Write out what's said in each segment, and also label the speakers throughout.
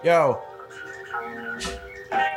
Speaker 1: Yo.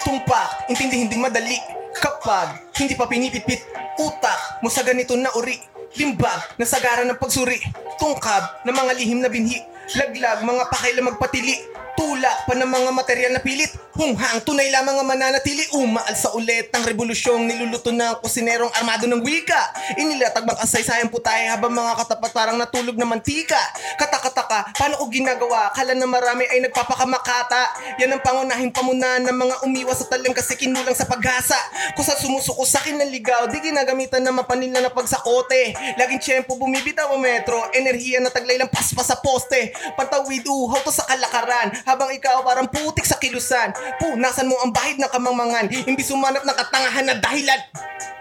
Speaker 1: Tumpak, intindihin ding madali. Kapag hindi pa pinipitpit Utak mo sa ganito na uri. Limbag na sagaran ng pagsuri. Tungkab na mga lihim na binhi. Laglag mga pakailan magpatili. Tulak pa ng mga material na pilit Hunghang tunay lamang ang mananatili Umaal sa ulit ng revolusyong Niluluto ng kusinerong armado ng wika. Inilatag bang kasaysayang putay Habang mga katapat parang natulog na mantika. Katakataka, paano ko ginagawa? Kala na marami ay nagpapakamakata Yan ang pangunahing pamunan ng mga umiwas sa talim Kasi kinulang sa paghasa. Kung sumusuko sa akin ng ligaw Di ginagamitan na mapanil na napagsakote Laging tiyempo bumibitaw ang metro Enerhiya na taglay lang paspas sa poste. Pantawid uhaw to sa kalakaran Habang ikaw parang putik sa kilusan Punasan mo ang bahid ng kamangmangan. Imbis sumanap ng katangahan na dahilan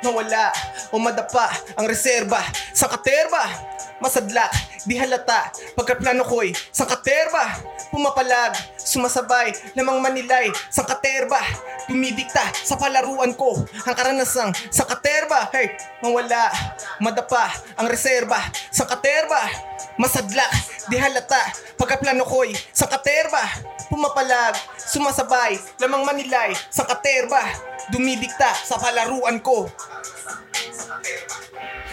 Speaker 1: Nawala o madapa ang reserba. Sa katerba Masadlak, di halata. Pagkaplano ko'y sang katerba Pumapalag, sumasabay Lamang manilay, sang katerba Dumidikta sa palaruan ko. Ang karanasang sang katerba Hey, mawala, madapa ang reserba. Sang katerba Masadlak, di halata. Pagkaplano ko'y sang katerba Pumapalag, sumasabay Lamang manilay, sang katerba Dumidikta sa palaruan ko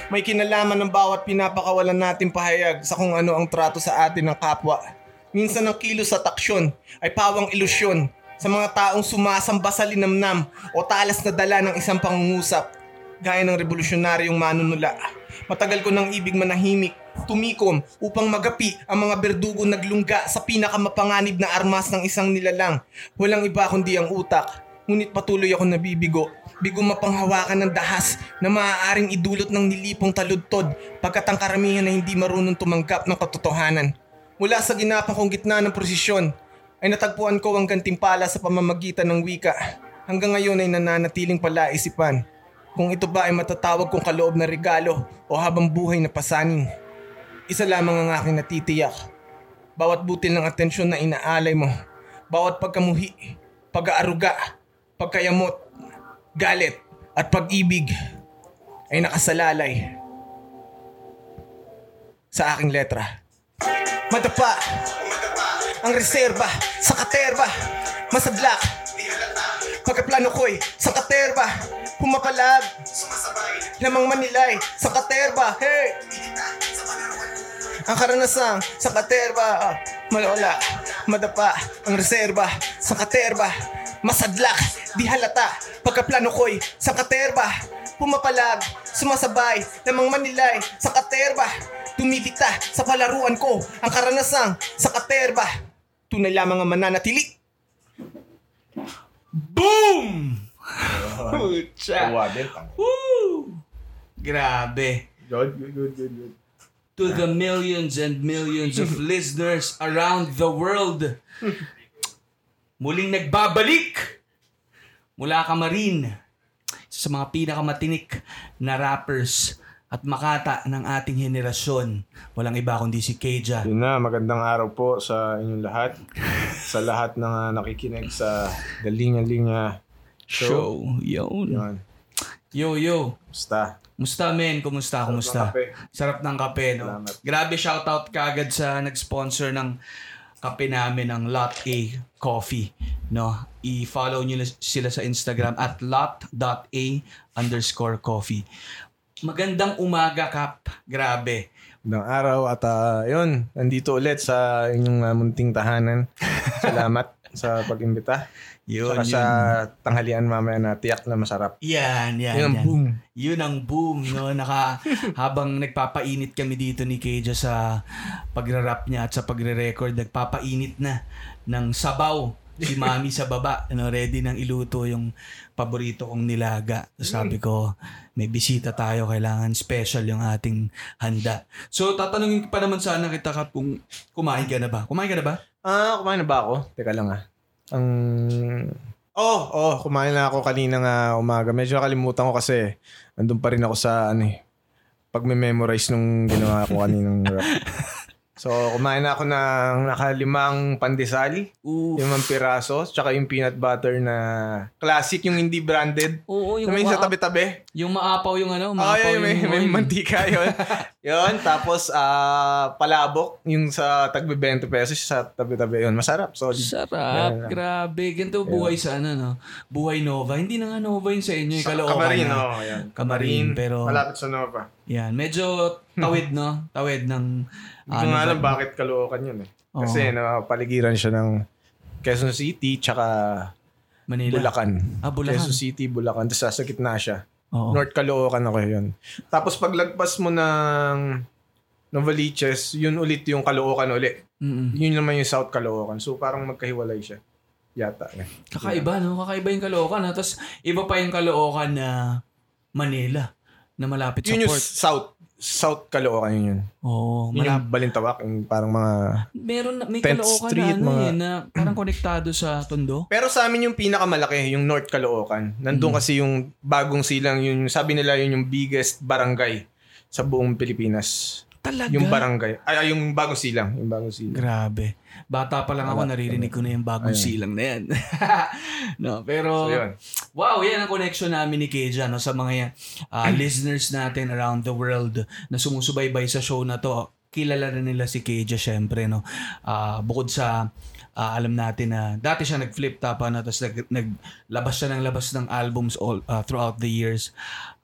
Speaker 1: may kinalaman ng bawat pinapakawalan natin pahayag sa kung ano ang trato sa atin ng kapwa. Minsan ang kilos at aksyon ay pawang ilusyon sa mga taong sumasamba sa linamnam o talas na dala ng isang pangungusap gaya ng revolusyonaryong manunula. Matagal ko nang ibig manahimik, tumikom upang magapi ang mga berdugo naglungga sa pinakamapanganib na armas ng isang nilalang. Walang iba kundi ang utak, ngunit patuloy ako nabibigo bigo mapanghawakan ng dahas na maaaring idulot ng nilipong taludtod pagkat ang karamihan na hindi marunong tumanggap ng katotohanan. Mula sa ginapang kong gitna ng prosesyon, ay natagpuan ko ang gantimpala sa pamamagitan ng wika. Hanggang ngayon ay nananatiling palaisipan kung ito ba ay matatawag kong kaloob na regalo o habang buhay na pasanin. Isa lamang ang aking natitiyak. Bawat butil ng atensyon na inaalay mo, bawat pagkamuhi, pag-aaruga, pagkayamot, galit at pag-ibig ay nakasalalay sa aking letra. Madapa ang reserba sa katerba, masadlak pagkaplano ko'y sa katerba, pumapalag lamang manilay sa katerba, hey! Ang karanasang sa katerba, ah, malawala, madapa ang reserba sa katerba, masadlak, di halata, pagkaplano ko'y sa katerba, pumapalag, sumasabay, lamang manilay sa katerba, dumidikta sa palaruan ko, ang karanasang sa katerba, tunay lamang ang mananatili.
Speaker 2: Boom! Pucha. Woo! Grabe.
Speaker 1: Good, good, good, good, good.
Speaker 2: To the millions and millions of listeners around the world. Muling nagbabalik mula Kamarin sa mga pinakamatinik na rappers at makata ng ating henerasyon. Walang iba kundi si Keja.
Speaker 3: Yun na, magandang araw po sa inyong lahat. sa lahat ng uh, nakikinig sa The Linya Linya Show.
Speaker 2: Show. Yun.
Speaker 3: Yun.
Speaker 2: Yo, yo.
Speaker 3: Basta.
Speaker 2: Musta men? Kumusta? Kumusta?
Speaker 3: ng kape.
Speaker 2: Sarap ng kape, no?
Speaker 3: Salamat.
Speaker 2: Grabe, shoutout kagad sa nag-sponsor ng kape namin ng Lot A Coffee, no? I-follow nyo sila sa Instagram at lot.a underscore coffee. Magandang umaga, Kap. Grabe.
Speaker 3: Magandang araw at uh, yun, nandito ulit sa inyong uh, munting tahanan. Salamat sa pag-imbita.
Speaker 2: Yun,
Speaker 3: Saka sa tanghalian mamaya na tiyak na masarap.
Speaker 2: Yan, yan,
Speaker 3: Yun ang
Speaker 2: yan.
Speaker 3: boom.
Speaker 2: Yun ang boom, no? Naka, habang nagpapainit kami dito ni Keja sa pagra-rap niya at sa pagre-record, nagpapainit na ng sabaw si Mami sa baba. Ano, ready nang iluto yung paborito kong nilaga. Sabi ko, may bisita tayo, kailangan special yung ating handa. So, tatanungin pa naman sana kita ka kung kumain ka na ba? Kumain ka na ba?
Speaker 3: Ah, kumain na ba ako? Teka lang ah. Ang... Oh, oh, kumain na ako kanina nga umaga. Medyo nakalimutan ko kasi andun pa rin ako sa ano eh, pag-memorize nung ginawa ko kaninang rap.
Speaker 1: So, kumain na ako ng nakalimang pandesal,
Speaker 2: Oof.
Speaker 1: limang piraso, tsaka yung peanut butter na classic, yung hindi branded.
Speaker 2: Oo, yung,
Speaker 1: Yung may sa tabi-tabi.
Speaker 2: yung maapaw yung ano,
Speaker 1: Oh,
Speaker 2: maapaw
Speaker 1: yun, may,
Speaker 2: yung
Speaker 1: may
Speaker 2: oil.
Speaker 1: mantika yun. yun, tapos ah palabok, yung sa tagbe 20 pesos sa tabi-tabi yun. Masarap, solid.
Speaker 2: Sarap,
Speaker 1: Yan.
Speaker 2: grabe. Ganito buhay sa ano, no? Buhay Nova. Hindi na nga Nova yun sa inyo, yung Caloocan
Speaker 1: Kamarin,
Speaker 2: na.
Speaker 1: oh, yan.
Speaker 2: Kamarin, pero-
Speaker 1: Malapit sa Nova.
Speaker 2: Yan, medyo tawid, no? Tawid ng...
Speaker 1: Hindi ko nga alam bakit Caloocan yun eh.
Speaker 2: Oo.
Speaker 1: Kasi napapaligiran siya ng Quezon City tsaka
Speaker 2: Manila.
Speaker 1: Bulacan.
Speaker 2: Ah, Bulacan.
Speaker 1: Quezon City, Bulacan. Tapos sa gitna siya.
Speaker 2: Oo.
Speaker 1: North Caloocan ako yun. Tapos paglagpas mo ng Novaliches, yun ulit yung Caloocan uli.
Speaker 2: Mm-mm.
Speaker 1: Yun naman yung South Caloocan. So parang magkahiwalay siya. Yata. Eh.
Speaker 2: Kakaiba, no? Kakaiba yung Caloocan, ha? Tapos, iba pa yung Caloocan na Manila, na malapit sa
Speaker 1: Yun yung
Speaker 2: port.
Speaker 1: South. South Caloocan yun yun.
Speaker 2: Oo,
Speaker 1: Yun
Speaker 2: malapit.
Speaker 1: yung Balintawak. Yung parang mga...
Speaker 2: Meron, na- may
Speaker 1: 10th
Speaker 2: Caloocan
Speaker 1: Street,
Speaker 2: na, ano,
Speaker 1: mga-
Speaker 2: eh, na parang konektado sa Tondo.
Speaker 1: Pero sa amin yung pinakamalaki, yung North Caloocan. Nandun kasi yung bagong silang, yun, sabi nila yun yung biggest barangay sa buong Pilipinas.
Speaker 2: Talaga?
Speaker 1: Yung barangay. Ay, ay, yung bagong silang. Yung bagong silang.
Speaker 2: Grabe. Bata pa lang ako, naririnig ko na yung bagong
Speaker 1: Ayun.
Speaker 2: silang na yan. no, pero,
Speaker 1: So, yun.
Speaker 2: wow, yan ang connection namin ni Keja no, sa mga ah, listeners natin around the world na sumusubaybay sa show na to. Kilala na nila si Keja, syempre. No? Ah, bukod sa ah, alam natin na dati siya nag-flip ano, tapos nag, naglabas siya ng labas ng albums all ah, throughout the years.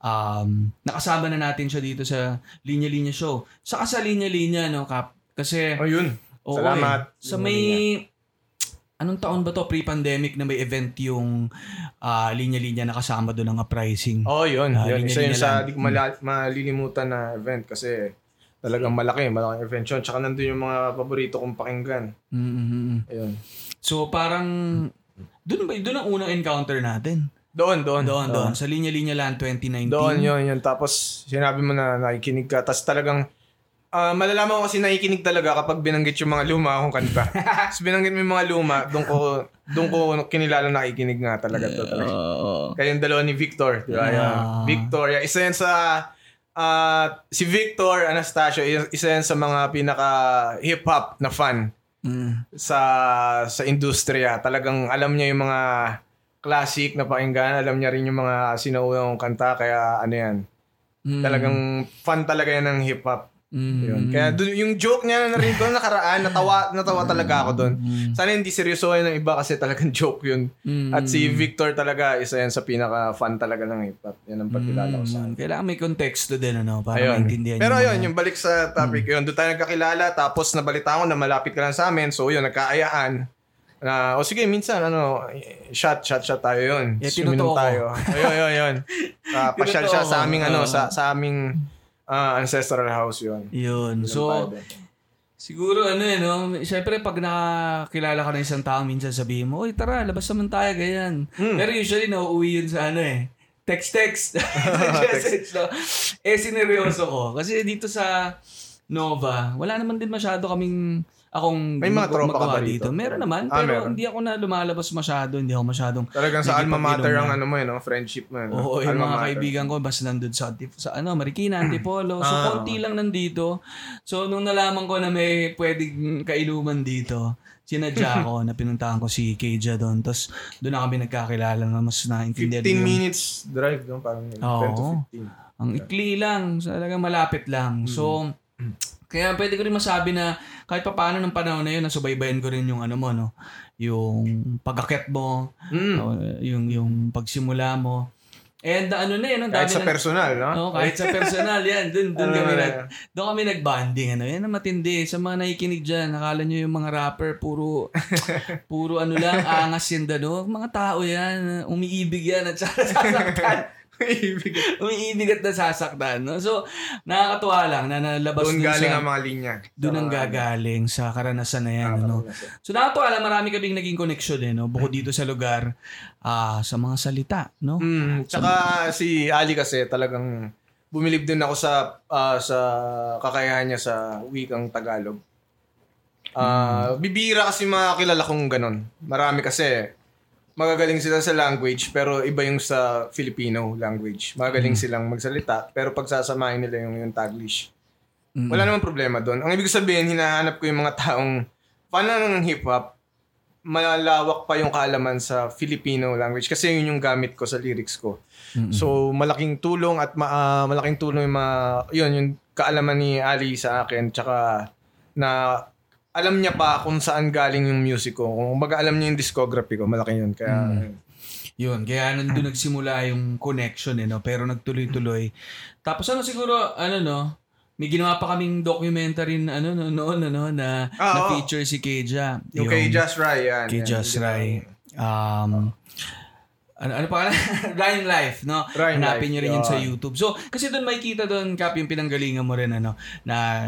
Speaker 2: Um, nakasama na natin siya dito sa Linya Linya Show. Saka sa Linya Linya, no, Kap? Kasi,
Speaker 1: Oh, yun.
Speaker 2: Oo
Speaker 1: Salamat.
Speaker 2: eh. Sa may... Anong taon ba to? Pre-pandemic na may event yung ah, linya-linya na kasama doon ng uprising.
Speaker 1: Oh, yun.
Speaker 2: Ah,
Speaker 1: yun. Isa yun sa di ko mala- malilimutan na event kasi talagang malaki. Malaking event yun. Tsaka nandun yung mga paborito kong pakinggan.
Speaker 2: Mm-hmm.
Speaker 1: Ayun.
Speaker 2: So parang... Doon ba? Doon ang unang encounter natin.
Speaker 1: Doon, doon.
Speaker 2: Doon,
Speaker 1: Oo.
Speaker 2: doon. Sa Linya-Linya Land 2019.
Speaker 1: Doon, yun, yun. Tapos, sinabi mo na nakikinig ka. Tapos talagang, ah malalaman ko kasi nakikinig talaga kapag binanggit yung mga luma akong kanta. Tapos binanggit mo yung mga luma, doon ko, doon ko kinilala nakikinig nga talaga to talaga.
Speaker 2: Oo.
Speaker 1: Kaya yung dalawa ni Victor, di ba? Yan.
Speaker 2: Ah.
Speaker 1: Victor, yan. isa yan sa, ah, si Victor Anastasio, isa yan sa mga pinaka hip-hop na fan
Speaker 2: Mm.
Speaker 1: sa sa industriya. Talagang alam niya yung mga classic na pakinggan, alam niya rin yung mga sinaunang kanta, kaya ano yan.
Speaker 2: Mm.
Speaker 1: Talagang fan talaga yan ng hip-hop.
Speaker 2: Mm.
Speaker 1: Yun. Kaya dun, yung joke niya na rin ko nakaraan, natawa, natawa talaga ako doon. Sana hindi seryosohin ng iba kasi talagang joke yun.
Speaker 2: Mm.
Speaker 1: At si Victor talaga, isa yan sa pinaka-fan talaga ng hip-hop. Yan ang pagkilala ko sa
Speaker 2: Mm. Kailangan may konteksto din, ano, para
Speaker 1: Ayun.
Speaker 2: maintindihan
Speaker 1: Pero yun, yung balik sa topic, yun, doon tayo nagkakilala, tapos nabalita ko na malapit ka lang sa amin, so yun, nagkaayaan. Na, o sige, minsan, ano, shot, shot, shot tayo yun.
Speaker 2: Yeah,
Speaker 1: Suminom tayo. Ayun, ayun, ayun. Uh, pasyal siya sa aming, ano, sa, sa aming ah, ancestral house yun.
Speaker 2: Yun.
Speaker 1: Yun
Speaker 2: So,
Speaker 1: doon.
Speaker 2: Siguro ano eh, no? Siyempre, pag nakakilala ka ng isang tao, minsan sabihin mo, Uy, tara, labas naman tayo, ganyan.
Speaker 1: Hmm.
Speaker 2: Pero usually, nauuwi yun sa ano eh. Text-text. Message, no? Eh, sineryoso ko. Kasi dito sa Nova, wala naman din masyado kaming akong
Speaker 1: May mga
Speaker 2: mag-
Speaker 1: tropa ka ba rito?
Speaker 2: Meron naman,
Speaker 1: Ah,
Speaker 2: pero
Speaker 1: meron.
Speaker 2: hindi ako na lumalabas masyado. Hindi ako masyadong
Speaker 1: Talagang sa alma mater ang ano mo yun, no? friendship mo yun. no?
Speaker 2: Oo, yung
Speaker 1: Alma
Speaker 2: mga
Speaker 1: mater.
Speaker 2: kaibigan ko basta nandun sa, Antip- sa ano, Marikina, Antipolo. So,
Speaker 1: Ah.
Speaker 2: konti lang nandito. So, nung nalaman ko na may pwedeng kainuman dito, sinadya ko na pinuntahan ko si Keja doon. Tapos, doon na kami nagkakilala na mas naintindihan
Speaker 1: 15
Speaker 2: yung-
Speaker 1: minutes drive, no? Parang yun,
Speaker 2: Oo.
Speaker 1: 10 to 15.
Speaker 2: Ang ikli lang, talagang malapit lang. So, kaya pwede ko rin masabi na kahit pa paano ng panahon na yun, nasubaybayan ko rin yung ano mo, no? Yung pag-akit mo,
Speaker 1: Mm.
Speaker 2: o, yung, yung pagsimula mo. And ano na yun, ang
Speaker 1: Kahit sa
Speaker 2: na-
Speaker 1: personal, no?
Speaker 2: Oo, kahit sa personal yan, dun, dun
Speaker 1: Ano
Speaker 2: kami
Speaker 1: na
Speaker 2: nag, doon kami nag-bonding, ano, yan ang matindi. Sa mga nakikinig dyan, nakala nyo yung mga rapper, puro, puro ano lang, angas yan dano. Mga tao yan, umiibig yan at saka nasasaktan. umiibig at nasasaktan. No? So, nakakatuwa lang na nalabas
Speaker 1: Doon galing
Speaker 2: sa,
Speaker 1: ang mga linya.
Speaker 2: doon ang
Speaker 1: Sa
Speaker 2: gagaling sa karanasan na yan.
Speaker 1: Ah,
Speaker 2: ano?
Speaker 1: karanasan.
Speaker 2: So, nakakatuwa lang, marami kaming naging connection eh, no? bukod dito sa lugar, ah sa mga salita, no?
Speaker 1: Mm, tsaka si Ali kasi talagang bumilib din ako sa ah, sa kakayahan niya sa wikang Tagalog. Ah, bibira kasi mga kilala kong ganun. Marami kasi magagaling sila sa language pero iba yung sa Filipino language. Magagaling silang magsalita pero pagsasamahin nila yung yung Taglish. Wala namang problema doon. Ang ibig sabihin, hinahanap ko yung mga taong fan ng hip-hop, malalawak pa yung kaalaman sa Filipino language kasi yun yung gamit ko sa lyrics ko. So, malaking tulong at ma- ah, malaking tulong yung mga, yun, yung kaalaman ni Ali sa akin. Tsaka, na alam niya pa kung saan galing yung music ko. Kung baga alam niya yung discography ko, malaki yun. Kaya,
Speaker 2: Yun, kaya nandun nagsimula yung connection eh, no? Pero nagtuloy-tuloy. Tapos ano siguro, ano no, may ginawa pa kaming documentary na, ano, no, noon, ano, na,
Speaker 1: Ah,
Speaker 2: na feature si Keja.
Speaker 1: yung kay Just Rai, yan. Yung
Speaker 2: Rai. Um, ano, ano pa Ryan Life, no?
Speaker 1: Ryan
Speaker 2: Hanapin
Speaker 1: Life,
Speaker 2: nyo rin yun sa. YouTube. So, kasi doon makikita doon, Kap, yung pinanggalingan mo rin, ano, na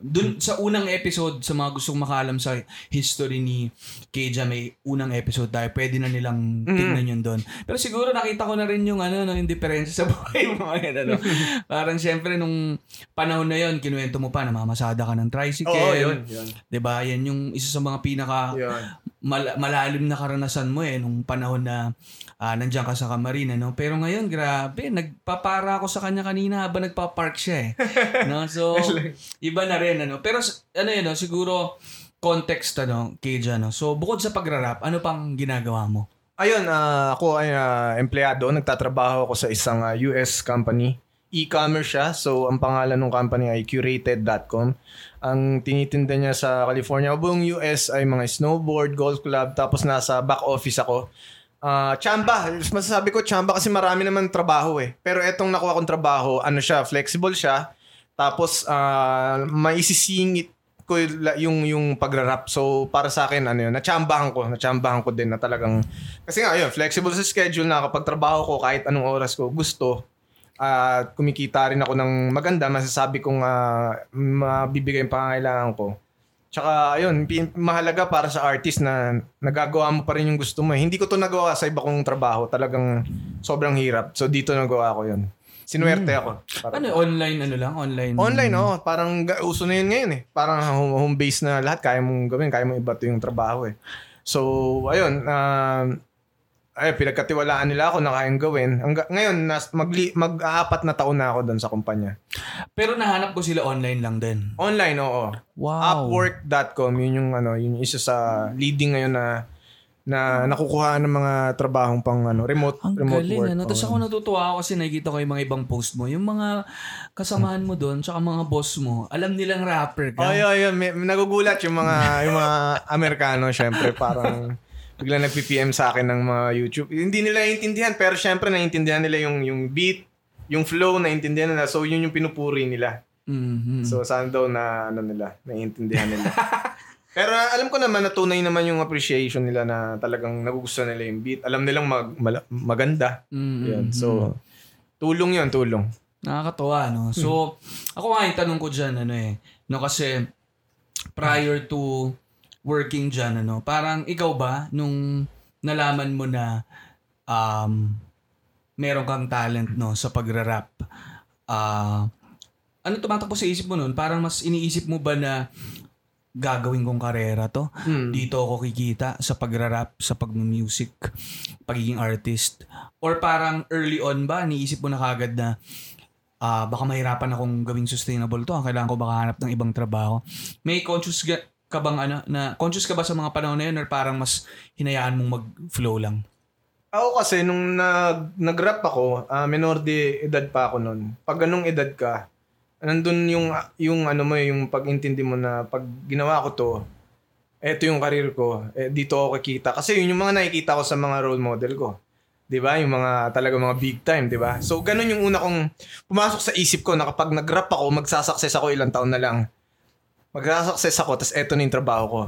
Speaker 2: doon sa unang episode, sa mga gustong makaalam sa history ni Keja, may unang episode tayo. Pwede na nilang tignan yun doon. Pero siguro nakita ko na rin yung ano, no, yung diferensya sa buhay mo. Ano. Parang syempre nung panahon na yon kinuwento mo pa, namamasada ka ng tricycle.
Speaker 1: Oo, yun, yun.
Speaker 2: 'Di ba? Yan yung isa sa mga pinaka
Speaker 1: Yun.
Speaker 2: Mal- malalim na karanasan mo eh nung panahon na ah, nandiyan ka sa Camarines no pero ngayon grabe nagpapara ako sa kanya kanina habang nagpa-park siya eh no so iba na rin ano pero ano yun no siguro context ano Keja no so bukod sa pagrarap ano pang ginagawa mo
Speaker 1: Ayun, ah, ako ay ah, empleyado. Nagtatrabaho ako sa isang ah, US company. E-commerce siya. So, ang pangalan ng company ay curated.com. Ang tinitinda niya sa California, buong US ay mga snowboard, golf club, tapos nasa back office ako. Ah, chamba. Masasabi ko chamba kasi marami naman trabaho eh. Pero etong nakuha kong trabaho, ano siya, flexible siya. Tapos, uh, maisisingit ko yung yung pagrarap. So para sa akin ano yun, natsambahan ko, natsambahan ko din na talagang kasi nga yun, flexible sa schedule na kapag trabaho ko kahit anong oras ko gusto. At kumikita rin ako ng maganda, masasabi kong ah, mabibigay yung pangangailangan ko. Tsaka ayun, mahalaga para sa artist na nagagawa mo pa rin yung gusto mo. eh. Hindi ko to nagawa sa iba kong trabaho. Talagang sobrang hirap. So dito nagawa ko yun. Sinuwerte ako. Parang-
Speaker 2: ano online ano lang online
Speaker 1: Online, oh. Parang uso na yun ngayon eh. Parang home, home base na lahat. Kaya mong gawin. Kaya mong ibato yung trabaho eh. So, ayun. Um, ay, pinagkatiwalaan nila ako na kayang gawin. Hangga, ngayon, nas, magli, mag-aapat na taon na ako doon sa kumpanya.
Speaker 2: pero nahanap ko sila online lang din
Speaker 1: Online, oo.
Speaker 2: wow
Speaker 1: Upwork.com, yun yung ano, yun yung isa sa leading ngayon na na nakukuha ng mga trabahong pang ano, remote
Speaker 2: Ang
Speaker 1: remote
Speaker 2: galing,
Speaker 1: work.
Speaker 2: ano? Tapos ako natutuwa ako kasi nakikita ko yung mga ibang post mo. Yung mga kasamahan mo doon, tsaka mga boss mo, alam nilang rapper ka.
Speaker 1: Ay, ay, ay. May, may nagugulat yung mga, yung mga Amerikano, syempre, parang bigla nag-PPM sa akin ng mga YouTube. Hindi nila naiintindihan, pero syempre naiintindihan nila yung, yung beat, yung flow, naiintindihan nila. So, yun yung pinupuri nila.
Speaker 2: Mhm.
Speaker 1: So, saan daw na, ano nila, naiintindihan nila. pero alam ko naman na tunay naman yung appreciation nila na talagang nagugustuhan nila yung beat. Alam nilang mag, mala- maganda.
Speaker 2: Mhm.
Speaker 1: Yan. So, tulong yun, tulong.
Speaker 2: Nakakatawa, no? So, ako nga yung tanong ko dyan, ano eh. No, kasi prior to working dyan, ano, parang ikaw ba, nung nalaman mo na um, meron kang talent, no, sa pagrarap, ah, ano tumatakbo sa isip mo nun? Parang mas iniisip mo ba na gagawin kong karera to?
Speaker 1: Hmm.
Speaker 2: dito ako kikita sa pagrarap, sa pag-music, pagiging artist? Or parang early on ba, niisip mo na kagad na ah baka mahirapan akong gawing sustainable to, ah, kailangan ko baka hanap ng ibang trabaho. May conscious ga- ka bang ano, na conscious ka ba sa mga panahon na yun or parang mas hinayaan mong mag-flow lang?
Speaker 1: Ako kasi nung nag, nag-rap ako, ah, menor de edad pa ako noon. Pag ganung edad ka, nandun yung yung ano mo yung pag-intindi mo na pag ginawa ko to, eto yung karir ko, eh, dito ako kikita. Kasi yun yung mga nakikita ko sa mga role model ko. 'Di ba? Yung mga talaga mga big time, 'di ba? So ganun yung una kong pumasok sa isip ko na kapag nag-rap ako, magsasucess ako ilang taon na lang. Magsasucess ako, tapos eto na yung trabaho ko.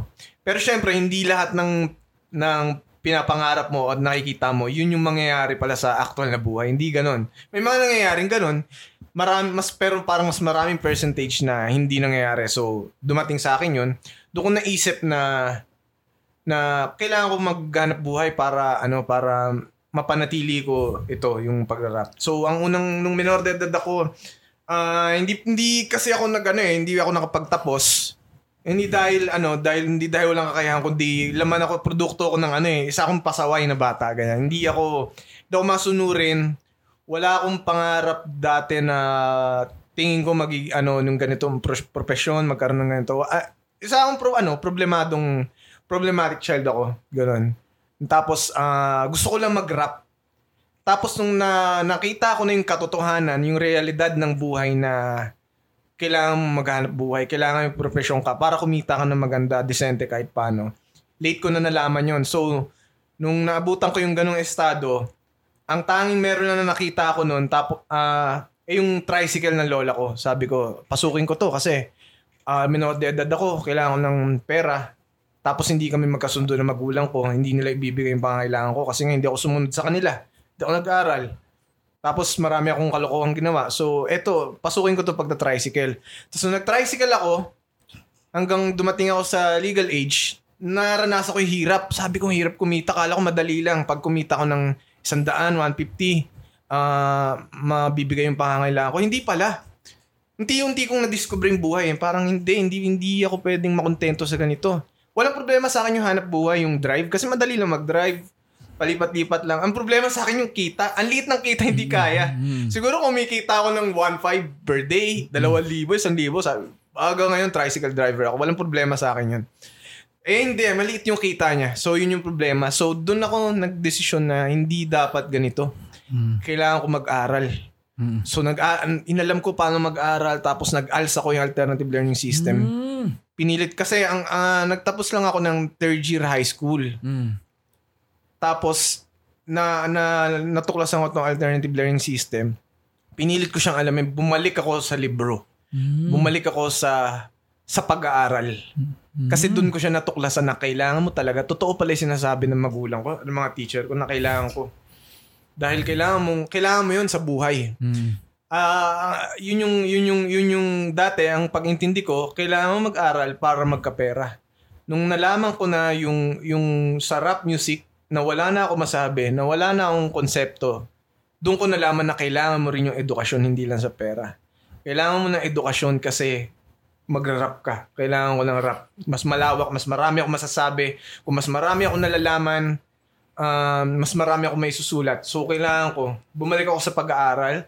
Speaker 1: Pero syempre, hindi lahat ng ng pinapangarap mo at nakikita mo, yun yung mangyayari pala sa actual na buhay. Hindi ganon. May mga nangyayaring ganon, marami, mas, pero parang mas maraming percentage na hindi nangyayari. So, dumating sa akin yun. Doon ko naisip na na kailangan ko magganap buhay para ano para mapanatili ko ito yung pagrarap. So ang unang nung minor de edad ako ah, hindi hindi kasi ako nag ano eh, hindi ako nakapagtapos. Hindi dahil ano, dahil hindi dahil walang kakayahan kundi laman ako produkto ko ng ano eh, isa akong pasaway na bata ganyan. Hindi ako ako masunurin. Wala akong pangarap dati na tingin ko magi ano nung ganitong pro- profesyon, magkaroon ng ganito. Ah, isa akong pro, ano, problemadong problematic child ako, ganun. Tapos ah, gusto ko lang mag-rap. Tapos nung na, nakita ko na yung katotohanan, yung realidad ng buhay na kailangan maghanap buhay, kailangan yung profesyon ka para kumita ka ng maganda, decente kahit paano. Late ko na nalaman yon So, nung naabutan ko yung ganong estado, ang tanging meron na nakita ako noon, tapo, ah, eh yung tricycle ng lola ko. Sabi ko, pasukin ko to kasi uh, minor de edad ako, kailangan ko ng pera. Tapos hindi kami magkasundo ng magulang ko, hindi nila ibibigay yung pangangailangan ko kasi nga hindi ako sumunod sa kanila. Hindi ako nag-aaral. Tapos marami akong kalokohan ginawa. So, eto, pasukin ko to pagta-tricycle. Tapos nung nag-tricycle ako, hanggang dumating ako sa legal age, naranasan ko yung hirap. Sabi ko, hirap kumita. Kala ko madali lang. Pag kumita ko ng 100, 150, ah mabibigay yung pangangailangan ko. Hindi pala. Unti-unti kong na-discover yung buhay. Parang hindi, hindi, hindi ako pwedeng makontento sa ganito. Walang problema sa akin yung hanap buhay, yung drive. Kasi madali lang mag-drive. Palipat-lipat lang. Ang problema sa akin yung kita. Ang liit ng kita, hindi kaya. Siguro kung may kita ako ng 1.5 per day, 2,000, 1,000, sabi, aga ngayon, tricycle driver ako. Walang problema sa akin yun. Eh hindi, maliit yung kita niya. So yun yung problema. So doon ako nagdesisyon na hindi dapat ganito. Kailangan ko mag-aral.
Speaker 2: Mm.
Speaker 1: So nag inalam ko paano mag-aral tapos nag-ALS ako yung alternative learning system.
Speaker 2: Mm.
Speaker 1: Pinilit kasi ang ah, nagtapos lang ako ng third year high school.
Speaker 2: Mm.
Speaker 1: Tapos na, na natuklasan ko itong alternative learning system. Pinilit ko siyang alamin. Bumalik ako sa libro.
Speaker 2: Mm.
Speaker 1: Bumalik ako sa sa pag-aaral. Kasi doon ko siya natuklasan na kailangan mo talaga. Totoo pala yung sinasabi ng magulang ko, ng mga teacher ko na kailangan ko. Dahil kailangan mo, kailangan mo yun sa buhay.
Speaker 2: Mm.
Speaker 1: Ah, yun yung yun yung yun yung dati ang pag-intindi ko, kailangan mo mag-aral para magkapera. Nung nalaman ko na yung yung sa rap music na wala na ako masabi, na wala na akong konsepto, doon ko nalaman na kailangan mo rin yung edukasyon hindi lang sa pera. Kailangan mo ng edukasyon kasi magra-rap ka. Kailangan ko ng rap. Mas malawak, mas marami ako masasabi. Kung mas marami ako nalalaman, um, mas marami ako may susulat. So, kailangan ko, bumalik ako sa pag-aaral,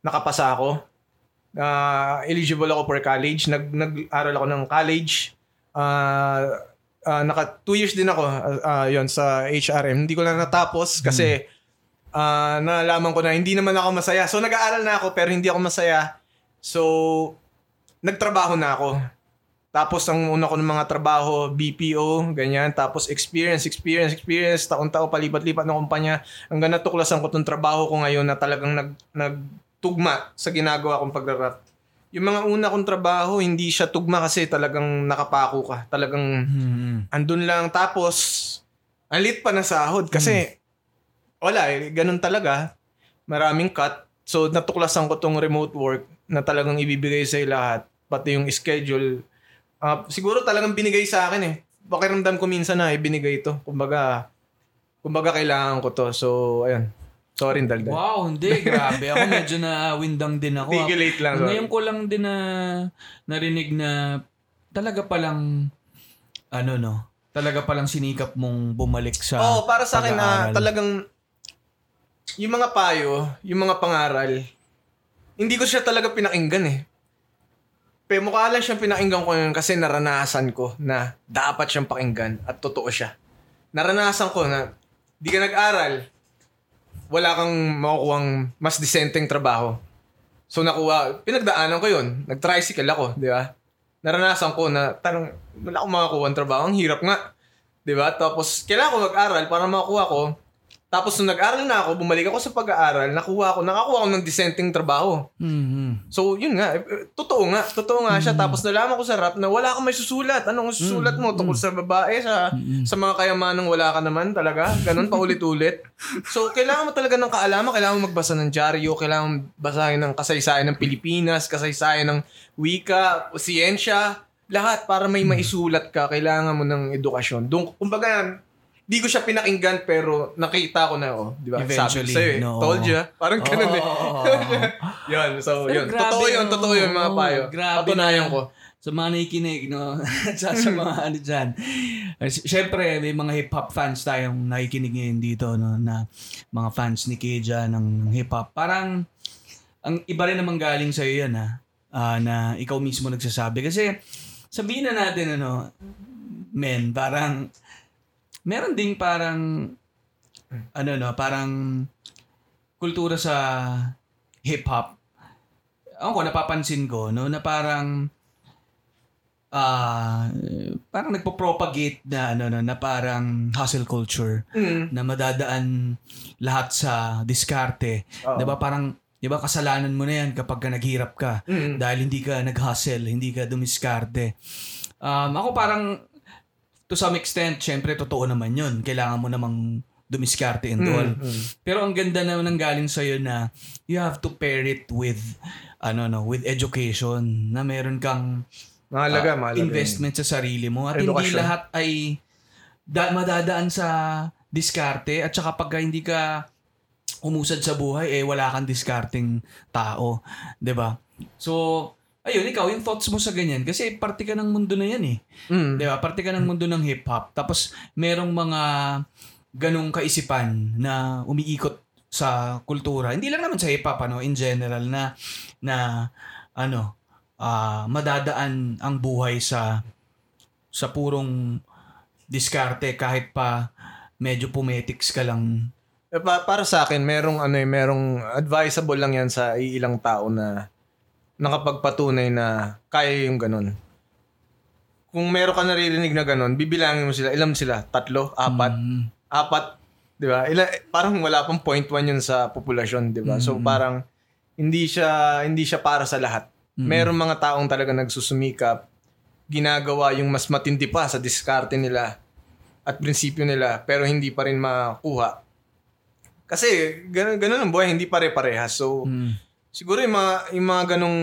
Speaker 1: nakapasa ako, Ah, eligible ako for college, Nag, nag-aral ako ng college, Ah, ah, naka two years din ako ah, yon sa HRM. Hindi ko lang natapos kasi ah, nalaman ko na hindi naman ako masaya. So, nag-aaral na ako pero hindi ako masaya. So, nagtrabaho na ako. Tapos ang una ko ng mga trabaho, BPO, ganyan. Tapos experience, experience, experience. Taon-taon, palipat-lipat ng kumpanya. Hanggang natuklasan ko tong trabaho ko ngayon na talagang nag, nagtugma sa ginagawa kong pagrarap. Yung mga una kong trabaho, hindi siya tugma kasi talagang nakapako ka. Talagang
Speaker 2: Mm.
Speaker 1: andun lang. Tapos, ang lit pa na sahod kasi wala eh, ganun talaga. Maraming cut. So, natuklasan ko tong remote work na talagang ibibigay sa lahat. Pati yung schedule. Ah, siguro talagang binigay sa akin eh. Pakiramdam ko minsan na ibinigay ito. Kumbaga, kumbaga kailangan ko to. So, ayun. Sorry, daldal.
Speaker 2: Wow, hindi. Grabe. Ako medyo na windang din ako.
Speaker 1: Tigilate lang. sorry.
Speaker 2: Ngayon ko lang din na narinig na talaga palang ano no, talaga palang sinikap mong bumalik sa
Speaker 1: Oo, para sa akin na talagang yung mga payo, yung mga pangaral, hindi ko siya talaga pinakinggan eh. Pero mukha lang siyang pinakinggan ko yun kasi naranasan ko na dapat siyang pakinggan at totoo siya. Naranasan ko na di ka nag-aral, wala kang makukuhang mas disenteng trabaho. So nakuha, pinagdaanan ko yun. Nag-tricycle ako, di ba? Naranasan ko na tarang wala akong makakuha ng trabaho. Ang hirap nga. Di ba? Tapos, kailangan ko mag-aral para makakuha ko. Tapos, nung nag-aral na ako, bumalik ako sa pag-aaral, nakuha ko, nakakuha ko ng disenteng trabaho.
Speaker 2: Mhm.
Speaker 1: So, yun nga. eh, eh, Totoo nga. Totoo nga siya. Tapos, nalaman ko sa rap na wala kang may susulat. Anong susulat mo? Tungkol sa babae, sa, sa mga kayamanang wala ka naman talaga. Ganun, paulit-ulit. So, kailangan mo talaga ng kaalaman. Kailangan mo magbasa ng dyaryo. Kailangan mo basahin ng kasaysayan ng Pilipinas, kasaysayan ng wika, siyensya. Lahat para may maisulat ka. Kailangan mo ng edukasyon. Doon, kumbaga, di ko siya pinakinggan pero nakita ko na, oh, di ba?
Speaker 2: Eventually,
Speaker 1: Sabi sa'yo eh.
Speaker 2: no.
Speaker 1: Told you. ah. Parang ganun eh. Yun, so
Speaker 2: Pero
Speaker 1: yun. totoo yun,
Speaker 2: oh.
Speaker 1: totoo yun mga payo.
Speaker 2: grabe
Speaker 1: Patunayan
Speaker 2: na.
Speaker 1: ko.
Speaker 2: Sa mga nakikinig, no? sa, sa mga ano dyan. Eh, Siyempre, may mga hip-hop fans tayong nakikinig ngayon dito, no? Na mga fans ni Keja ng hip-hop. Parang, ang iba rin naman galing sa yan ha, ah, na ikaw mismo nagsasabi kasi sabihin na natin ano, men, parang meron ding parang ano no, parang kultura sa hip hop. Ako ko napapansin ko no na parang ah parang nagpo-propagate na ano no, na parang hustle culture
Speaker 1: Mm.
Speaker 2: na madadaan lahat sa diskarte.
Speaker 1: Oo.
Speaker 2: 'Di ba parang 'di ba kasalanan mo na 'yan kapag ka naghirap ka
Speaker 1: Mm.
Speaker 2: dahil hindi ka nag-hustle, hindi ka dumiskarte. Um, ako parang to some extent, syempre totoo naman 'yun. Kailangan mo namang dumiskarte and all.
Speaker 1: Mm, mm.
Speaker 2: Pero ang ganda naman ng galing sa na you have to pair it with ano no, with education na meron kang
Speaker 1: Mahalaga,
Speaker 2: ah,
Speaker 1: mahalaga. yun.
Speaker 2: investment sa sarili mo at hindi
Speaker 1: Edukasyon.
Speaker 2: lahat ay da- madadaan sa diskarte at saka pagka hindi ka umusad sa buhay eh wala kang diskarting tao, 'di ba? So, ayun ikaw yung thoughts mo sa ganyan kasi parte ka ng mundo na yan eh.
Speaker 1: Mm.
Speaker 2: 'Di ba? Parte ka ng mundo ng hip hop. Tapos merong mga ganong kaisipan na umiikot sa kultura. Hindi lang naman sa hip hop ano, in general na na ano, ah madadaan ang buhay sa sa purong diskarte kahit pa medyo pumetics ka lang.
Speaker 1: Eh, pa- para sa akin, merong ano eh, merong advisable lang yan sa ilang tao na nakapagpatunay na kaya yung ganun. Kung meron ka naririnig na ganun, bibilangin mo sila. Ilan sila? Tatlo? Apat?
Speaker 2: Mm,
Speaker 1: Apat? Di ba? Ila, parang wala pang point one yun sa populasyon, di ba? So
Speaker 2: Mm.
Speaker 1: parang hindi siya hindi siya para sa lahat.
Speaker 2: Mm.
Speaker 1: Meron mga taong talaga nagsusumikap, ginagawa yung mas matindi pa sa diskarte nila at prinsipyo nila, pero hindi pa rin makuha. Kasi ganun, ganun ang buhay, hindi pare-parehas. So,
Speaker 2: mm,
Speaker 1: siguro yung mga, yung mga ganong,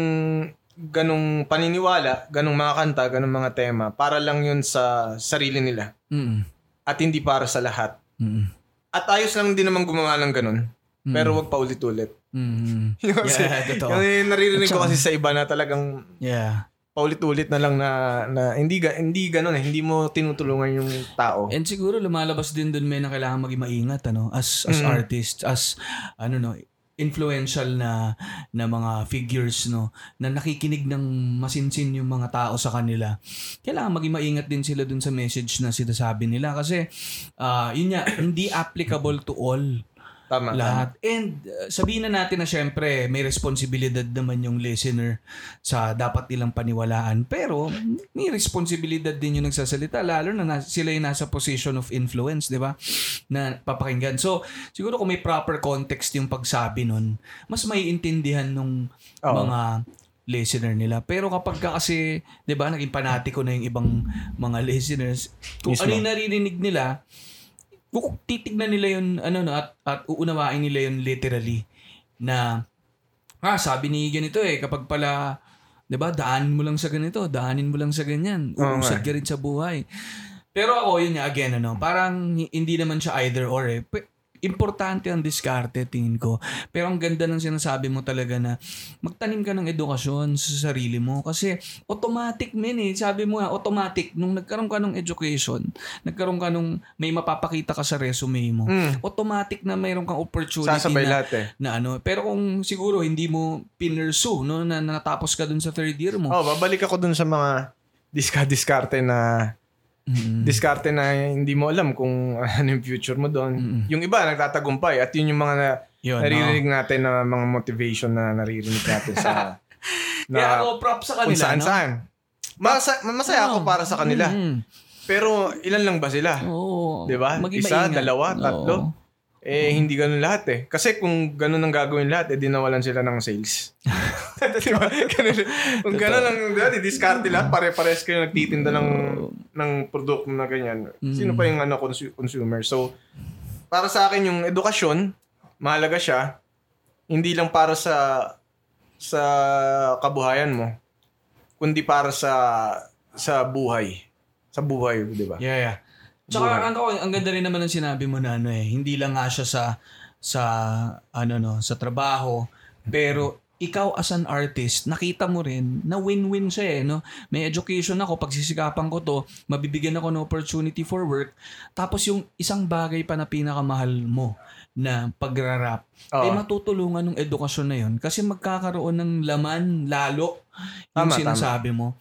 Speaker 1: ganong paniniwala, ganong mga kanta, ganong mga tema, para lang yun sa sarili nila
Speaker 2: mm,
Speaker 1: at hindi para sa lahat.
Speaker 2: mm,
Speaker 1: At ayos lang din naman gumawa ng ganun.
Speaker 2: Mm.
Speaker 1: Pero wag paulit-ulit.
Speaker 2: mm.
Speaker 1: Yung kasi,
Speaker 2: Yeah, totoo.
Speaker 1: yung naririnig ko kasi sa iba na talagang
Speaker 2: Yeah.
Speaker 1: paulit-ulit na lang na, na hindi, hindi ganun eh. Hindi mo tinutulungan yung tao.
Speaker 2: And siguro lumalabas din dun may na kailangan maging maingat ano as as
Speaker 1: Mm.
Speaker 2: artists as ano no influential na na mga figures no na nakikinig ng masinsin yung mga tao sa kanila. Kailangan maging maingat din sila dun sa message na sinasabi nila kasi ah yun nga hindi applicable to all
Speaker 1: Tama.
Speaker 2: lahat. And uh, sabihin na natin na syempre may responsibilidad naman yung listener sa dapat nilang paniwalaan. Pero may responsibilidad din yung nagsasalita lalo na nas- sila yung nasa position of influence, di ba? Na papakinggan. So, siguro kung may proper context yung pagsabi nun, mas maiintindihan nung
Speaker 1: Oo.
Speaker 2: mga listener nila. Pero kapag ka kasi, 'di ba, naging panatiko na yung ibang mga listeners, kung
Speaker 1: Mismo.
Speaker 2: ano yung naririnig nila, titignan nila yun ano no at at uunawain nila yun literally na ah sabi ni ganito eh kapag pala 'di ba daanin mo lang sa ganito daanin mo lang sa ganyan uusad ka rin sa buhay. Pero ako yun nga again ano parang hi- hindi naman siya either or eh. P- importante ang diskarte tingin ko. Pero ang ganda ng sinasabi mo talaga na magtanim ka ng edukasyon sa sarili mo. Kasi automatic men eh. Sabi mo nga automatic. Nung nagkaroon ka ng education nagkaroon ka nung may mapapakita ka sa resume mo
Speaker 1: Mm.
Speaker 2: automatic na mayroon kang opportunity
Speaker 1: Sasabay
Speaker 2: na,
Speaker 1: lahat eh.
Speaker 2: na ano. Pero kung siguro hindi mo pinursue no na natapos ka dun sa third year mo
Speaker 1: Oh, babalik ako dun sa mga diska-diskarte na
Speaker 2: Mm.
Speaker 1: diskarte na hindi mo alam kung ano yung future mo doon.
Speaker 2: Mm-mm.
Speaker 1: Yung iba nagtatagumpay at yun yung mga na,
Speaker 2: Yun,
Speaker 1: naririnig natin na mga motivation na naririnig natin sa
Speaker 2: no? kaya
Speaker 1: na
Speaker 2: ako props sa
Speaker 1: kung
Speaker 2: kanila
Speaker 1: saan
Speaker 2: no?
Speaker 1: saan. Masa, masaya ako
Speaker 2: Oo.
Speaker 1: para sa kanila.
Speaker 2: Mm.
Speaker 1: Pero ilan lang ba sila?
Speaker 2: Oo.
Speaker 1: Di ba? Isa, dalawa, tatlo.
Speaker 2: Oo.
Speaker 1: Eh, hindi ganun lahat eh. Kasi kung ganun ang gagawin lahat, eh, di nawalan sila ng sales. diba? Ganun, kung ganun ang dati, diskarte lahat, pare-pares kayo nagtitinda ng, ng produkto na ganyan. Sino pa yung ano, consu- consumer? So, para sa akin, yung edukasyon, mahalaga siya. Hindi lang para sa sa kabuhayan mo, kundi para sa sa buhay. Sa buhay, di ba?
Speaker 2: Yeah, yeah. Tsaka ang, ang ganda rin naman ng sinabi mo na ano eh, hindi lang nga siya sa sa ano no, sa trabaho, pero ikaw as an artist, nakita mo rin na win-win siya eh, no? May education ako, pagsisikapan ko to, mabibigyan ako ng opportunity for work, tapos yung isang bagay pa na pinakamahal mo na pagrarap,
Speaker 1: Oo.
Speaker 2: ay matutulungan ng edukasyon na yun kasi magkakaroon ng laman lalo yung
Speaker 1: Tama,
Speaker 2: sinasabi mo.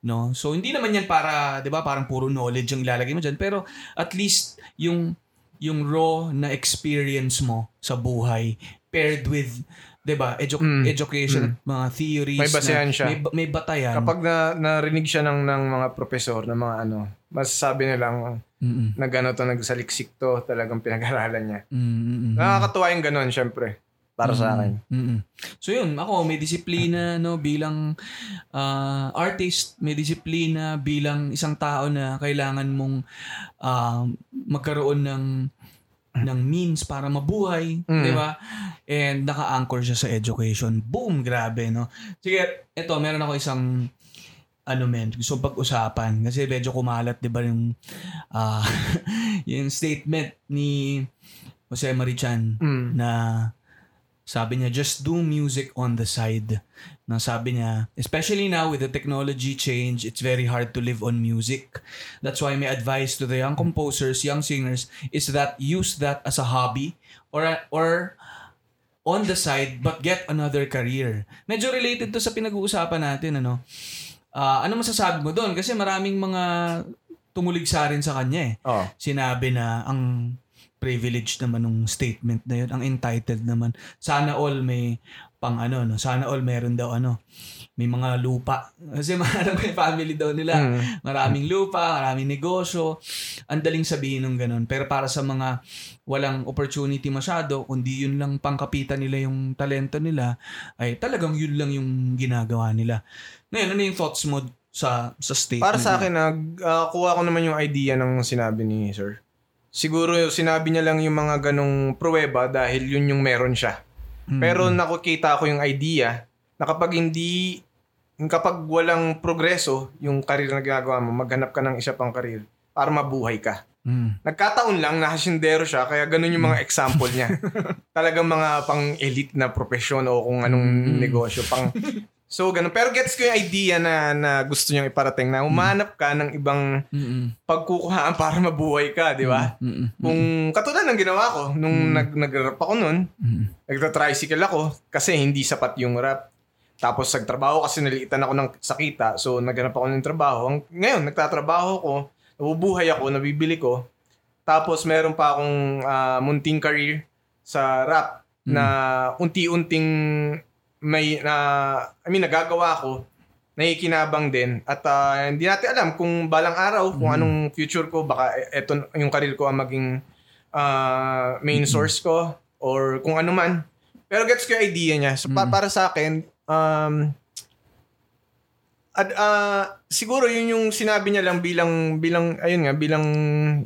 Speaker 2: No? So, hindi naman yan para, di ba, parang puro knowledge yung ilalagay mo dyan, pero at least yung yung raw na experience mo sa buhay paired with 'di ba edu-
Speaker 1: Mm.
Speaker 2: education at mga theories
Speaker 1: May basehan
Speaker 2: na,
Speaker 1: siya.
Speaker 2: may, may batayan
Speaker 1: Kapag na, narinig siya ng, ng mga profesor, ng mga ano, masasabi nilang
Speaker 2: Mm-mm.
Speaker 1: nagano to, nagsaliksik to, talagang pinag-aralan niya.
Speaker 2: Mm-mm.
Speaker 1: Nakakatuwa yung ganun, syempre. Para sa akin.
Speaker 2: Mm-mm. So yun, ako may disiplina no bilang ah, artist, may disiplina bilang isang tao na kailangan mong ah, magkaroon ng ng means para mabuhay,
Speaker 1: Mm.
Speaker 2: 'di ba? And naka-anchor siya sa education. Boom, grabe, no. Sige, eto meron ako isang ano men, gusto pag-usapan kasi medyo kumalat 'di ba yung ah, yung statement ni Jose Marichan
Speaker 1: Mm.
Speaker 2: na sabi niya, just do music on the side. Na sabi niya, especially now with the technology change, it's very hard to live on music. That's why my advice to the young composers, young singers, is that use that as a hobby or or on the side but get another career. Medyo related to sa pinag-uusapan natin, ano? Ah, ano masasabi mo doon? Kasi maraming mga tumuligsa rin sa kanya eh
Speaker 1: Oh.
Speaker 2: sinabi na ang privilege naman ng statement na yun, ang entitled naman. Sana all may pang ano, no? Sana all meron daw ano, may mga lupa. Kasi marami may family daw nila.
Speaker 1: Mm.
Speaker 2: Maraming lupa, maraming negosyo. Ang daling sabihin ng ganun. Pero para sa mga walang opportunity masyado, kundi yun lang pangkapitan nila yung talento nila, ay talagang yun lang yung ginagawa nila. Ngayon, ano yung thoughts mo sa sa statement?
Speaker 1: Para sa akin, nag, ah, kuha ko naman yung idea ng sinabi ni Sir. Siguro sinabi niya lang yung mga ganong pruweba dahil yun yung meron siya.
Speaker 2: Mm.
Speaker 1: Pero nakukita ko yung idea na kapag hindi, kapag walang progreso yung karir na ginagawa mo, maghanap ka ng isa pang karir para mabuhay ka.
Speaker 2: Mm.
Speaker 1: Nagkataon lang na hasindero siya, kaya ganun yung mga example niya. Talagang mga pang-elite na profesyon o kung anong
Speaker 2: Mm.
Speaker 1: negosyo. Pang... So, ganun. Pero gets ko yung idea na, na gusto niyang iparating na umanap ka ng ibang
Speaker 2: Mm-mm.
Speaker 1: pagkukuhaan para mabuhay ka, di ba?
Speaker 2: Mm-mm.
Speaker 1: Kung katulad ng ginawa ko, nung nag, nag-rap ako nun,
Speaker 2: Mm-mm.
Speaker 1: nagta-tricycle ako kasi hindi sapat yung rap. Tapos nagtrabaho kasi naliitan ako ng sakita. So naghanap ako ng trabaho. Ang- Ngayon, nagtatrabaho ko, nabubuhay ako, nabibili ko. Tapos meron pa akong ah, munting career sa rap na unti-unting may na I mean nagagawa ko nakikinabang din at ah, hindi natin alam kung balang araw kung anong future ko baka e- eto yung career ko ang maging ah, main source ko or kung ano man pero gets ko yung idea niya. So, pa- para sa akin, um, ad, ah, siguro yun yung sinabi niya lang bilang, bilang ayun nga, bilang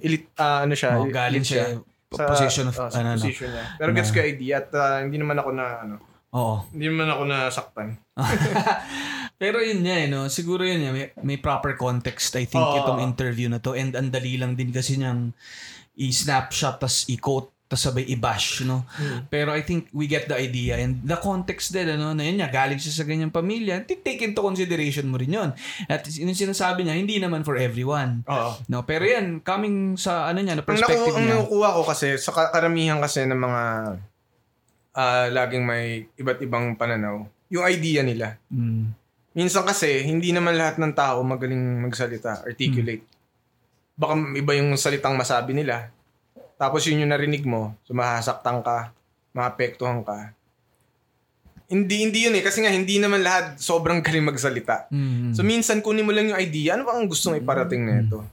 Speaker 1: elite, ah, ano siya.
Speaker 2: Oh, galing
Speaker 1: siya.
Speaker 2: sa position of,
Speaker 1: sa
Speaker 2: ano, no?
Speaker 1: position niya. Pero gets
Speaker 2: Na-
Speaker 1: ko yung idea at ah, hindi naman ako na, ano,
Speaker 2: Oo.
Speaker 1: hindi naman ako nasaktan.
Speaker 2: Pero yun nga, eh, no? siguro yun, eh, may, may proper context, I think,
Speaker 1: Oo.
Speaker 2: itong interview na to. And ang dali lang din kasi niyang i-snapshot, tas i-quote, tas sabay i-bash, no? Pero I think we get the idea. And the context din, ano, na yun nga, galing siya sa ganyang pamilya, take into consideration mo rin yun. At yung sinasabi niya, hindi naman for everyone.
Speaker 1: Oo.
Speaker 2: No, pero yan, coming sa ano niya, na
Speaker 1: Ang,
Speaker 2: perspective
Speaker 1: naku- ang
Speaker 2: niya.
Speaker 1: nakukuha ko kasi, sa ka- karamihan kasi ng mga ah, laging may iba't ibang pananaw, yung idea nila.
Speaker 2: Mm.
Speaker 1: Minsan kasi, hindi naman lahat ng tao magaling magsalita, articulate. Baka iba yung salitang masabi nila. Tapos yun yung narinig mo, sumahasaktan ka, maapektuhan ka. Hindi, hindi yun eh. Kasi nga, hindi naman lahat sobrang galing magsalita.
Speaker 2: Mm.
Speaker 1: So minsan kunin mo lang yung idea, ano ba ang gustong iparating na ito?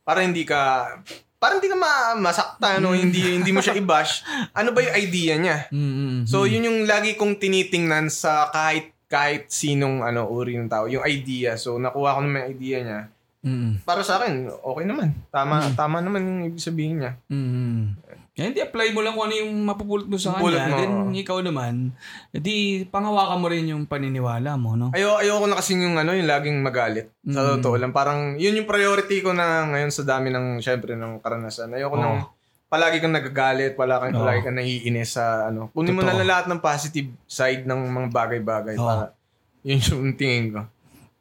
Speaker 1: Para hindi ka para hindi ka ma- masaktan o hindi hindi mo siya i-bash. Ano ba yung idea niya?
Speaker 2: Mm, mm, mm.
Speaker 1: So yun yung lagi kong tinitingnan sa kahit kahit sinong ano uri ng tao, yung idea. So nakuha ko naman yung idea niya.
Speaker 2: Mm,
Speaker 1: Para sa akin, okay naman. Tama tama naman yung ibig sabihin niya.
Speaker 2: mm. Kaya hindi apply mo lang kung ano yung mapupulot mo sa
Speaker 1: Pulot
Speaker 2: kanya.
Speaker 1: mo,
Speaker 2: Then
Speaker 1: oo.
Speaker 2: ikaw naman, edi pangawakan mo rin yung paniniwala mo, no?
Speaker 1: Ayo ayoko na kasi yung ano, yung laging magalit. Sa
Speaker 2: Mm.
Speaker 1: totoo lang, parang yun yung priority ko na ngayon sa dami ng syempre ng karanasan. Ayoko nang palagi kang nagagalit, palagi,
Speaker 2: Oo.
Speaker 1: palagi kang naiinis sa ano. Kunin mo na
Speaker 2: Totoo.
Speaker 1: lang lahat ng positive side ng mga bagay-bagay
Speaker 2: Oo.
Speaker 1: para yun yung tingin ko.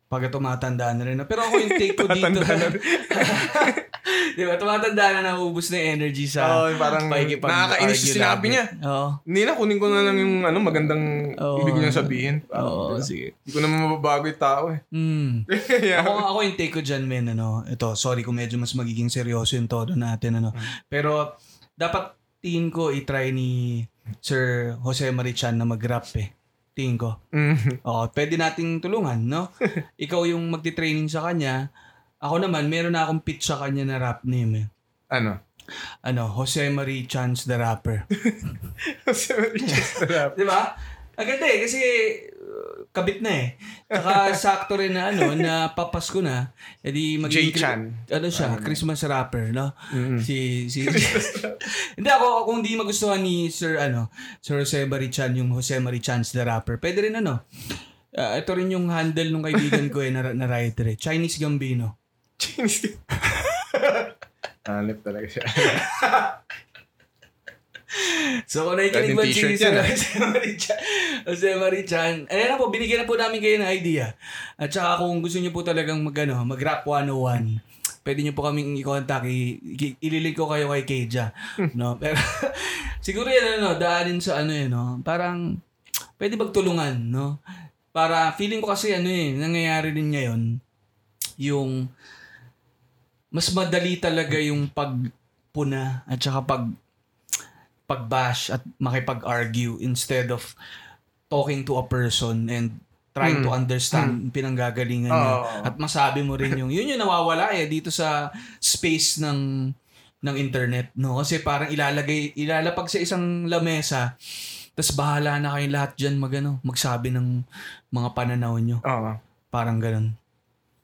Speaker 2: Pagka tumatanda na rin. Pero ako yung take ko dito. Di ba? Tumatanda na naubos na yung energy sa
Speaker 1: Oo, parang
Speaker 2: pakikipag-
Speaker 1: nakakainis yung sinabi niya.
Speaker 2: Oo.
Speaker 1: Hindi na, kunin ko na lang yung ano, magandang
Speaker 2: Oo.
Speaker 1: ibig niyang sabihin.
Speaker 2: Oo,
Speaker 1: Parang,
Speaker 2: sige.
Speaker 1: Hindi ko naman mababago yung tao eh.
Speaker 2: Hmm.
Speaker 1: Kaya,
Speaker 2: Ako, ako yung take ko dyan, men, ano, ito, sorry kung medyo mas magiging seryoso yung todo natin, ano. Pero, dapat tingin ko i-try ni Sir Jose Marichan na mag-rap eh. Tingin ko.
Speaker 1: Mm.
Speaker 2: Oo, pwede nating tulungan, no? Ikaw yung magti-training sa kanya. Ako naman, meron na akong pitch sa kanya na rap name eh.
Speaker 1: ano?
Speaker 2: Ano, Jose Marie Chance the Rapper.
Speaker 1: Just rap.
Speaker 2: Di ba? Ang ganda eh, kasi uh, kabit na eh. Tsaka sakto rin na ano, na papasko na. E di magiging-
Speaker 1: J-Chan.
Speaker 2: Ano siya, Christmas rapper, no?
Speaker 1: Mm.
Speaker 2: Si, si, hindi ako, kung di magustuhan ni Sir, ano, Sir Jose Marichan, yung Jose Marichan the rapper, pwede rin ano, Ah, ito rin yung handle ng kaibigan ko eh, na, na writer eh. Chinese Gambino.
Speaker 1: Chinese. Hanip talaga siya.
Speaker 2: So kung nakikinig ba si
Speaker 1: yan, ah.
Speaker 2: Jose Marichan, Jose Marichan, ayan na po, binigyan na po namin kayo ng idea. At saka kung gusto niyo po talagang mag, ano, mag-rap 101, pwede niyo po kaming i-contact, i- i- ililink ko kayo kay Keja. no? Pero siguro yan, ano, daanin sa ano eh, no? Parang, pwede magtulungan, no? Para, feeling ko kasi ano eh, nangyayari din ngayon, yung mas madali talaga yung pagpuna at saka pag pag-bash at makipag-argue instead of talking to a person and trying to understand yung pinanggagalingan niya.
Speaker 1: Oo.
Speaker 2: At masabi mo rin yung, yun yung nawawala eh dito sa space ng ng internet, no? Kasi parang ilalagay, ilalapag sa isang lamesa, tapos bahala na kayong lahat dyan mag, ano, magsabi ng mga pananaw nyo.
Speaker 1: Oo.
Speaker 2: Parang ganun.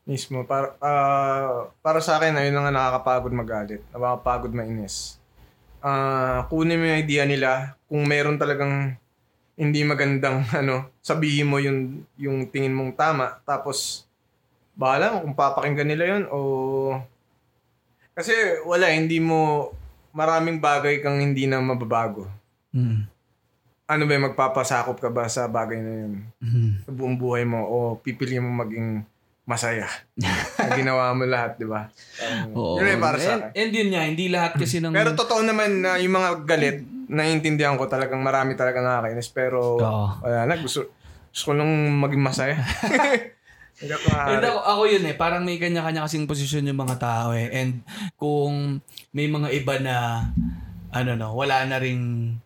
Speaker 1: Mismo. Para, ah, para sa akin, ayun na nga nakakapagod magalit. Nakakapagod mainis. Ah, kunin mo yung idea nila. Kung meron talagang hindi magandang ano, sabihin mo yung, yung tingin mong tama. Tapos, bahala mo kung papakinggan nila yun o... Kasi wala, hindi mo... Maraming bagay kang hindi na mababago.
Speaker 2: Mm.
Speaker 1: Ano ba, magpapasakop ka ba sa bagay na yun?
Speaker 2: Mm.
Speaker 1: sa buong buhay mo o pipili mo maging masaya. na ginawa mo lahat, di ba? Um,
Speaker 2: Oo.
Speaker 1: yun eh, para sa
Speaker 2: and,
Speaker 1: akin.
Speaker 2: and yun nga, hindi lahat kasi ng...
Speaker 1: Pero totoo naman na yung mga galit, naiintindihan ko talagang marami talaga nakakainis. Pero
Speaker 2: Oo.
Speaker 1: wala na, gusto, gusto ko lang maging masaya.
Speaker 2: And ako, ako yun eh, parang may kanya-kanya kasing posisyon yung mga tao eh. And kung may mga iba na, ano no, wala na ring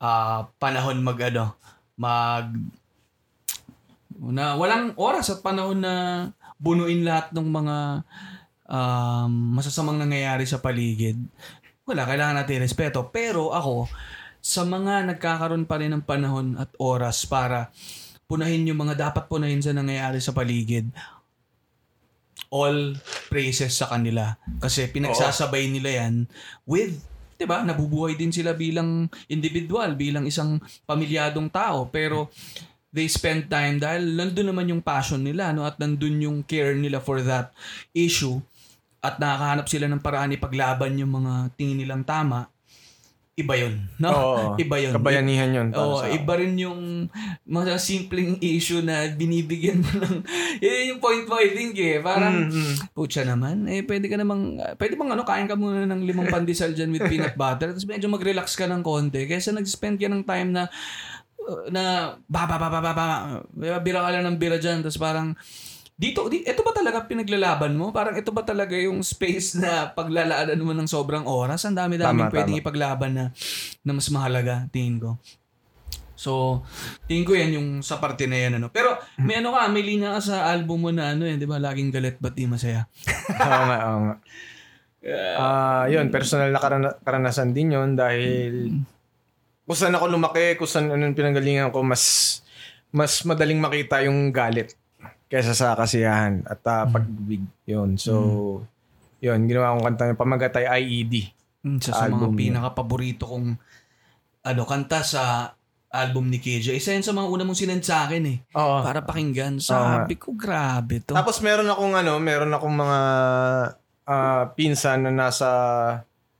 Speaker 2: ah, panahon mag, ano, mag, na walang oras at panahon na bunuin lahat ng mga um, masasamang nangyayari sa paligid. Wala, kailangan natin respeto. Pero ako, sa mga nagkakaroon pa rin ng panahon at oras para punahin yung mga dapat punahin sa nangyayari sa paligid, all praises sa kanila. Kasi pinagsasabay nila yan with, di ba, nabubuhay din sila bilang individual, bilang isang pamilyadong tao. Pero they spend time dahil nandun naman yung passion nila no? At nandun yung care nila for that issue. At nakakahanap sila ng paraan ipaglaban yung mga tingin nilang tama. Iba yun no?
Speaker 1: Oo.
Speaker 2: iba yun.
Speaker 1: Kabayanihan yun.
Speaker 2: Oo, iba rin yung mga simpleng issue na binibigyan mo ng yun yung point mo I think eh. Parang
Speaker 1: Mm, mm.
Speaker 2: Pucha naman, eh pwede ka namang, pwede bang ano, kain ka muna ng limang pandesal dyan with peanut butter, tapos medyo mag-relax ka ng konti, kaysa nag-spend ka ng time na, na, ba, ba, ba, ba, ba, ba, bira ka lang ng bira dyan, tapos parang, dito, di, ito ba talaga pinaglalaban mo? Parang ito ba talaga yung space na paglalaanan mo ng sobrang oras? Ang dami-daming
Speaker 1: Tama,
Speaker 2: pwedeng
Speaker 1: tama.
Speaker 2: ipaglaban na, na mas mahalaga, tingin ko. So, tingin ko yan yung sa parte na yan. Ano. Pero may ano ka, may linya ka sa album mo na ano eh, di ba? Laging galit, ba't di masaya?
Speaker 1: Oo nga, oo nga. Ah, yun, personal na karana- karanasan din yun dahil kung saan ako lumaki, kung saan anong pinanggalingan ko, mas mas madaling makita yung galit kaysa sa kasiyahan at ah, pagbibig. Yun. So, yun, ginawa kong kanta yung Pamagatay IED.
Speaker 2: Mm, Isa sa mga pinaka-paborito kong ano, kanta sa album ni KJ. Isa yun sa mga una mong sinend sa akin eh.
Speaker 1: Oo.
Speaker 2: Para pakinggan. Sabi ko, grabe to.
Speaker 1: Tapos meron akong ano, meron akong mga ah, pinsan na nasa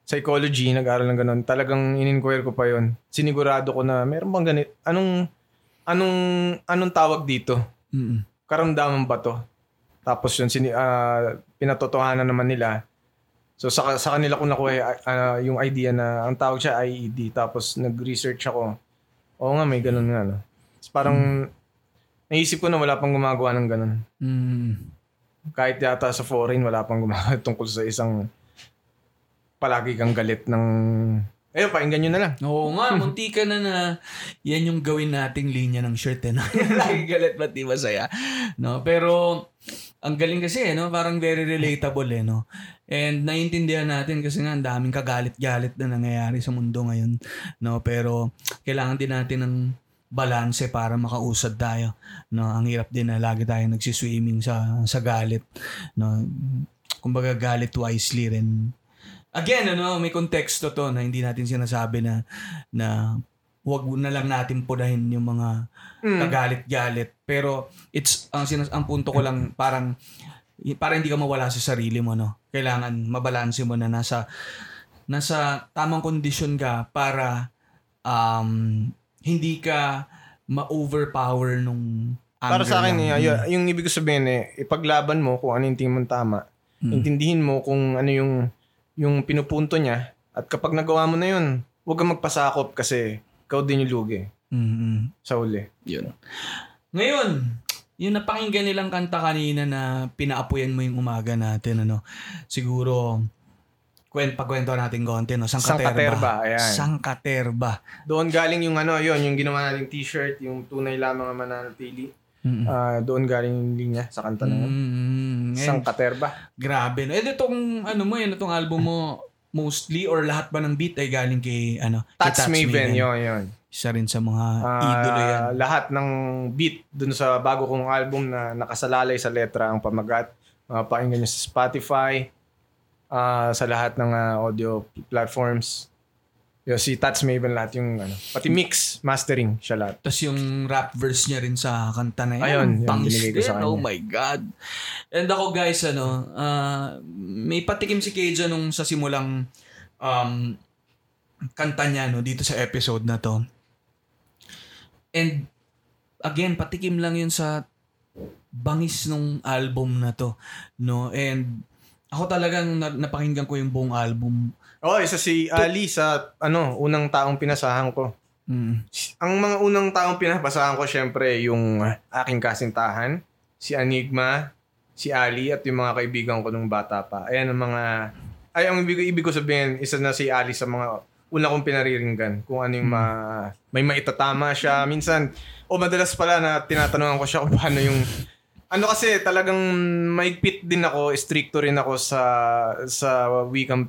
Speaker 1: psychology, nag-aral ng ganun. Talagang in-inquire ko pa yon. Sinigurado ko na meron bang ganit. Anong, anong, anong tawag dito?
Speaker 2: Mm-mm.
Speaker 1: Karamdaman ba to? Tapos yun, sini, ah, pinatotohanan naman nila. So sa, sa kanila ko nakuha ah, yung idea na ang tawag siya IED. Tapos nag-research ako. Oo nga, may ganun nga. No? Tapos parang naisip ko na wala pang gumagawa ng ganun.
Speaker 2: Mm.
Speaker 1: Kahit yata sa foreign, wala pang gumagawa tungkol sa isang palagi kang galit ng... Ayun, pakinggan nyo na lang.
Speaker 2: Oo nga, munti ka na na yan yung gawin nating linya ng shirt eh. No? Lagi galit ba't di masaya? No? Pero ang galing kasi eh, no? parang very relatable eh. No? And naiintindihan natin kasi nga ang daming kagalit-galit na nangyayari sa mundo ngayon. No? Pero kailangan din natin ng balanse para makausad tayo. No, ang hirap din na lagi tayong nagsiswimming sa sa galit. No, kumbaga galit wisely rin again, ano, may konteksto to na hindi natin sinasabi na na wag na lang natin punahin yung mga
Speaker 1: Mm.
Speaker 2: kagalit-galit. Pero it's ang sinas ang punto ko lang parang para hindi ka mawala sa sarili mo, no. Kailangan mabalanse mo na nasa nasa tamang kondisyon ka para um hindi ka ma-overpower nung
Speaker 1: Para
Speaker 2: anger
Speaker 1: sa akin,
Speaker 2: ng-
Speaker 1: eh, yung, yung ibig ko sabihin eh, ipaglaban mo kung ano yung tingin mong tama.
Speaker 2: Mm.
Speaker 1: Intindihin mo kung ano yung yung pinupunto niya. At kapag nagawa mo na yun, huwag kang magpasakop kasi ikaw din yung lugi
Speaker 2: Mm-mm.
Speaker 1: sa uli.
Speaker 2: Yun. Ngayon, yung napakinggan nilang kanta kanina na pinaapuyan mo yung umaga natin, ano, siguro, kwent, pagkwento natin konti, no? Sangkaterba.
Speaker 1: Sangkaterba, ayan.
Speaker 2: Sangkaterba.
Speaker 1: Doon galing yung ano, yun, yung ginawa nating t-shirt, yung tunay lamang ang mananatili.
Speaker 2: Mm-mm.
Speaker 1: Ah, doon galing yung linya sa kanta na yun.
Speaker 2: Mm, and
Speaker 1: Sangkaterba.
Speaker 2: grabe. No? Eh, itong, ano mo, yun, itong album mo, mostly or lahat ba ng beat ay galing kay, ano, kay
Speaker 1: Tats Maven, yun, yun.
Speaker 2: Isa rin sa mga
Speaker 1: Ah,
Speaker 2: idolo yan.
Speaker 1: Lahat ng beat dun sa bago kong album na nakasalalay sa letra ang pamagat. Uh, pakinggan nyo sa Spotify, ah, sa lahat ng ah, audio platforms. Yung si Tats Maven lahat yung ano, pati mix, mastering siya lahat.
Speaker 2: Tapos yung rap verse niya rin sa kanta na yun.
Speaker 1: Ayun, yun,
Speaker 2: pangis
Speaker 1: binigay ko sa
Speaker 2: din. Oh
Speaker 1: kanya.
Speaker 2: my God. And ako guys, ano, ah, may patikim si Keja nung sa simulang um, kanta niya no, dito sa episode na to. And again, patikim lang yun sa bangis nung album na to. No? And ako talagang na- napakinggan ko yung buong album.
Speaker 1: Oh, isa si Ali sa ano, unang taong pinasahan ko.
Speaker 2: Mm.
Speaker 1: Ang mga unang taong pinapasahan ko syempre yung aking kasintahan, si Enigma, si Ali at yung mga kaibigan ko nung bata pa. Ayan ang mga ay ang ibig, ibig ko sabihin, isa na si Ali sa mga una kong pinariringgan kung ano yung ma, may maitatama siya. Minsan, o madalas pala na tinatanungan ko siya kung paano yung ano kasi talagang maigpit din ako, stricto rin ako sa sa wikang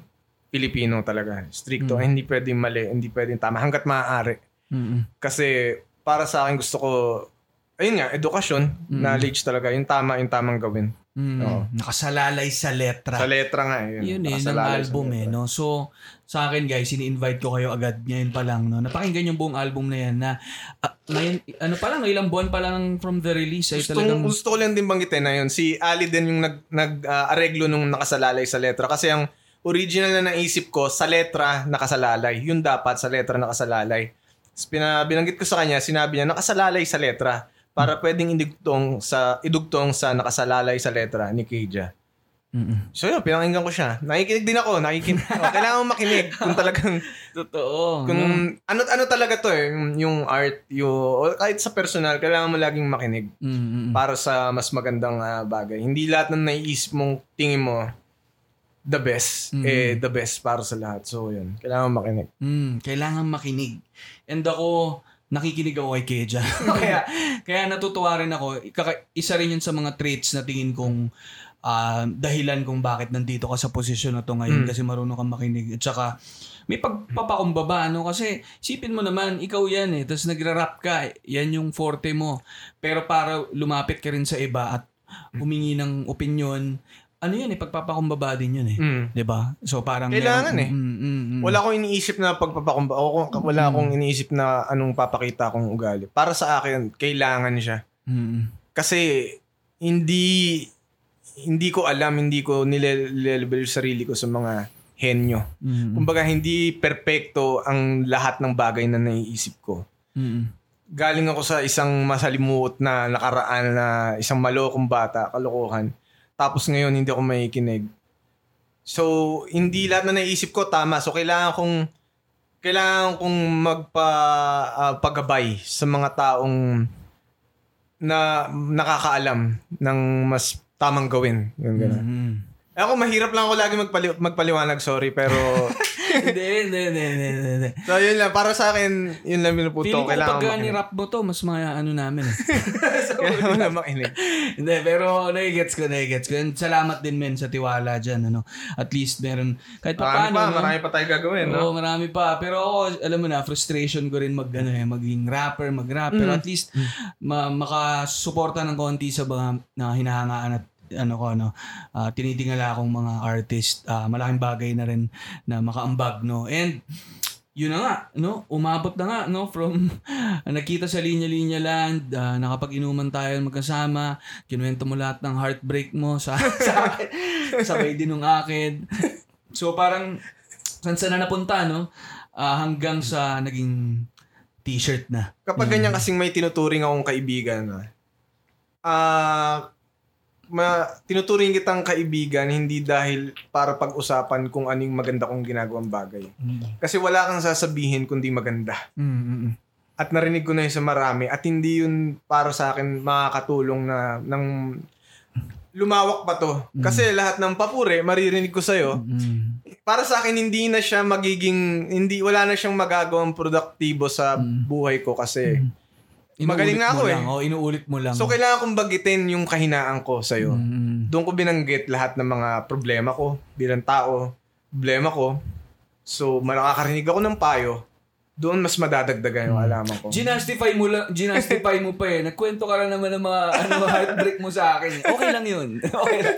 Speaker 1: Pilipino talaga. Stricto,
Speaker 2: Mm.
Speaker 1: hindi pwedeng mali, hindi pwedeng tama hangga't maaari.
Speaker 2: Mm-mm.
Speaker 1: Kasi para sa akin gusto ko, ayun nga, edukasyon,
Speaker 2: Mm.
Speaker 1: knowledge talaga, yung tama, yung tamang gawin.
Speaker 2: Mm.
Speaker 1: Oo.
Speaker 2: Nakasalalay sa letra.
Speaker 1: Sa letra nga, yun.
Speaker 2: Yun eh, ng
Speaker 1: Nakasalalay sa
Speaker 2: album eh, no? So, sa akin guys, ini-invite ko kayo agad ngayon pa lang, no? Napakinggan yung buong album na yan na, ah, ngayon, ano pa lang, ilang buwan pa lang from the release ay
Speaker 1: Gusto,
Speaker 2: talagang,
Speaker 1: gusto ko lang din banggitin na yun. Si Ali din yung nag, nag-areglo nung nakasalalay sa letra. Kasi ang original na naisip ko, sa letra nakasalalay. Yun dapat, sa letra nakasalalay. Pina, binanggit ko sa kanya, sinabi niya, nakasalalay sa letra. Para pwedeng idugtong sa, idugtong sa nakasalalay sa letra ni Keija.
Speaker 2: Mm-mm.
Speaker 1: So yun, pinakinggan ko siya. Nakikinig din ako. Nakikinig. oh, kailangan mo makinig kung talagang
Speaker 2: Totoo.
Speaker 1: kung
Speaker 2: no?
Speaker 1: ano ano talaga to eh, yung, art, yung o kahit sa personal, kailangan mo laging makinig
Speaker 2: Mm-mm.
Speaker 1: para sa mas magandang ah, bagay. Hindi lahat ng naiisip mong tingin mo the best,
Speaker 2: Mhm.
Speaker 1: eh the best para sa lahat. So yun, kailangan makinig.
Speaker 2: Mm, kailangan makinig. And ako, nakikinig ako kay Keja. kaya, kaya natutuwa rin ako. Kaka- isa rin yun sa mga traits na tingin kong ah, dahilan kung bakit nandito ka sa posisyon na to ngayon
Speaker 1: Mm.
Speaker 2: kasi marunong kang makinig. At saka, may pagpapakumbaba, ano? Kasi, sipin mo naman, ikaw yan eh. Tapos nagra-rap ka, yan yung forte mo. Pero para lumapit ka rin sa iba at humingi ng opinion, ano yan eh, pagpapakumbaba din yun eh.
Speaker 1: Mm.
Speaker 2: ba? So parang
Speaker 1: Kailangan
Speaker 2: meron-
Speaker 1: eh.
Speaker 2: Mm, mm, mm.
Speaker 1: Wala akong iniisip na pagpapakumba. O wala akong iniisip na anong papakita akong ugali. Para sa akin, kailangan siya.
Speaker 2: Mm, mm.
Speaker 1: Kasi hindi hindi ko alam, hindi ko nilelevel yung sarili ko sa mga henyo.
Speaker 2: Mm.
Speaker 1: Kumbaga, hindi perpekto ang lahat ng bagay na naiisip ko.
Speaker 2: Mm.
Speaker 1: Galing ako sa isang masalimuot na nakaraan na isang malokong bata, kalokohan. Tapos ngayon, hindi ako may kinig. So, hindi lahat na naisip ko tama. So, kailangan kong kailangan kong magpa ah, paggabay sa mga taong na nakakaalam ng mas tamang gawin. Yung ganun.
Speaker 2: Mm.
Speaker 1: Ako, mahirap lang ako lagi magpali- magpaliwanag, sorry. Pero,
Speaker 2: hindi, hindi, hindi, hindi, hindi.
Speaker 1: so yun lang. Para sa akin, yun lang pinuputo.
Speaker 2: Feeling ko
Speaker 1: Kailangan
Speaker 2: pag
Speaker 1: makinig.
Speaker 2: ni-rap mo to, mas mga ano namin eh.
Speaker 1: Kailangan na makinig.
Speaker 2: Hindi, pero nai-gets ko, nai-gets ko. And salamat din men sa tiwala dyan, ano. At least meron, kahit pa
Speaker 1: Marami
Speaker 2: paano,
Speaker 1: pa,
Speaker 2: no?
Speaker 1: marami pa tayo gagawin, no?
Speaker 2: Oo, marami pa. Pero ako, alam mo na, frustration ko rin mag, ano, eh, maging rapper, mag-rap. Pero
Speaker 1: Mm.
Speaker 2: at least, ma- makasuporta ng konti sa mga na hinahangaan at ano ko ano ah, tinitingala akong mga artist ah, malaking bagay na rin na makaambag no? And yun na nga no? Umabot na nga no? From nakita sa linya-linya land ah, nakapag-inuman tayo magkasama kinuwento mo lahat ng heartbreak mo sa, sa akin sabay din ng akin. So parang saan saan na napunta no? Ah, hanggang sa naging t-shirt na.
Speaker 1: Kapag ganyan kasing may tinuturing akong kaibigan, ah, ah, ma, tinuturing kitang kaibigan hindi dahil para pag-usapan kung anong maganda kong ginagawang bagay. Kasi wala kang sasabihin kundi maganda.
Speaker 2: Mm-mm.
Speaker 1: At narinig ko na yun sa marami at hindi yun para sa akin makakatulong na ng lumawak pa to. Kasi lahat ng papure, maririnig ko sa'yo,
Speaker 2: Mm.
Speaker 1: para sa akin hindi na siya magiging hindi wala na siyang magagawang produktibo sa buhay ko kasi Magaling
Speaker 2: Inuulit
Speaker 1: nga
Speaker 2: mo
Speaker 1: ako eh.
Speaker 2: lang. Oh, inuulit mo lang.
Speaker 1: so kailangan kong bagitin yung kahinaan ko sa iyo.
Speaker 2: Mm.
Speaker 1: Doon ko binanggit lahat ng mga problema ko bilang tao, problema ko. So makakarinig ako ng payo. Doon mas madadagdagan yung alaman ko.
Speaker 2: Ginastify mo lang, ginastify mo pa eh. Nagkwento ka lang naman ng mga ano, heartbreak mo sa akin. eh. Okay lang yun. Okay lang.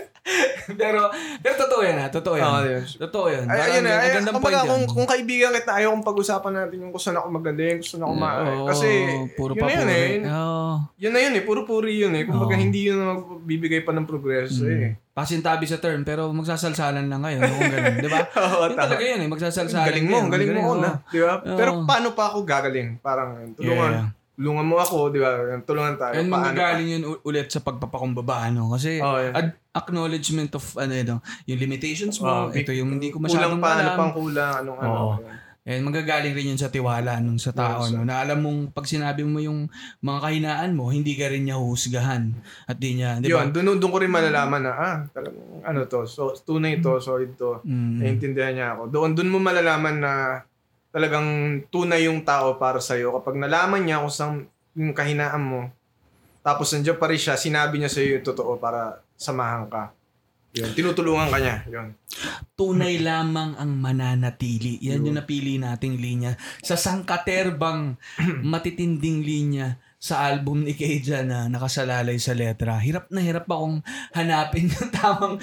Speaker 2: pero, pero totoo yan ha. Totoo yan.
Speaker 1: Oo, yun.
Speaker 2: Totoo yan.
Speaker 1: Ay, ayun na. Ay,
Speaker 2: magandang
Speaker 1: kumbaga, kung, kung kaibigan kita, ayaw kong pag-usapan natin yung kung saan ako magaling, kung saan ako ma...
Speaker 2: Oo,
Speaker 1: kasi,
Speaker 2: puro
Speaker 1: yun
Speaker 2: pa
Speaker 1: na yun eh.
Speaker 2: Oo.
Speaker 1: Yun na yun eh. Puro puri yun eh. Kumbaga,
Speaker 2: Oo.
Speaker 1: hindi yun ang magbibigay pa ng progreso eh.
Speaker 2: Pasintabi sa term, pero magsasalsalan lang kayo. no? Kung ganun, di ba?
Speaker 1: Oo,
Speaker 2: Yun talaga yun eh. Magsasalsalan
Speaker 1: Galing mo,
Speaker 2: kayo.
Speaker 1: galing mo una. Di ba?
Speaker 2: Oo.
Speaker 1: Pero paano pa ako gagaling? Parang, tulungan.
Speaker 2: Yeah.
Speaker 1: Tulungan mo ako, di ba? Tulungan tayo.
Speaker 2: And
Speaker 1: Paano pa?
Speaker 2: manggagaling yun ulit sa pagpapakumbaba, ano? Kasi
Speaker 1: Oo, yan.
Speaker 2: ad- acknowledgement of, ano, ito, yung limitations mo,
Speaker 1: Oo,
Speaker 2: ito yung hindi ko
Speaker 1: Kulang
Speaker 2: masyadong
Speaker 1: pa, ano pang kulang, anong ano.
Speaker 2: Oo. And manggagaling rin yun sa tiwala nung sa tao,
Speaker 1: Yes,
Speaker 2: no? Na alam mong, pag sinabi mo yung mga kahinaan mo, hindi ka rin niya huhusgahan. At di niya, di ba?
Speaker 1: Yun, doon, doon ko rin malalaman na, ah, talagang, ano to, so, tunay to, solid to.
Speaker 2: Mm.
Speaker 1: Naiintindihan niya ako. Doon, doon mo malalaman na talagang tunay yung tao para sa'yo. Kapag nalaman niya kung saan yung kahinaan mo, tapos nandiyan pa rin siya, sinabi niya sa'yo yung totoo para samahan ka. Yun, tinutulungan ka niya. Yun.
Speaker 2: tunay lamang ang mananatili. Yan yung napili nating linya. Sa sangkaterbang matitinding linya sa album ni Keja na nakasalalay sa letra. Hirap na hirap akong hanapin yung tamang,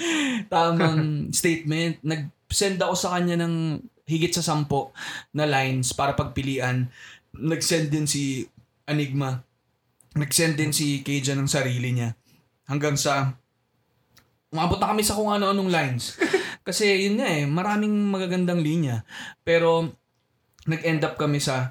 Speaker 2: tamang statement. Nag-send ako sa kanya ng higit sa sampo na lines para pagpilian. Nag-send din si Enigma. Nag-send din si Keja ng sarili niya. Hanggang sa umabot na kami sa kung ano-anong lines. Kasi yun nga eh, maraming magagandang linya. Pero nag-end up kami sa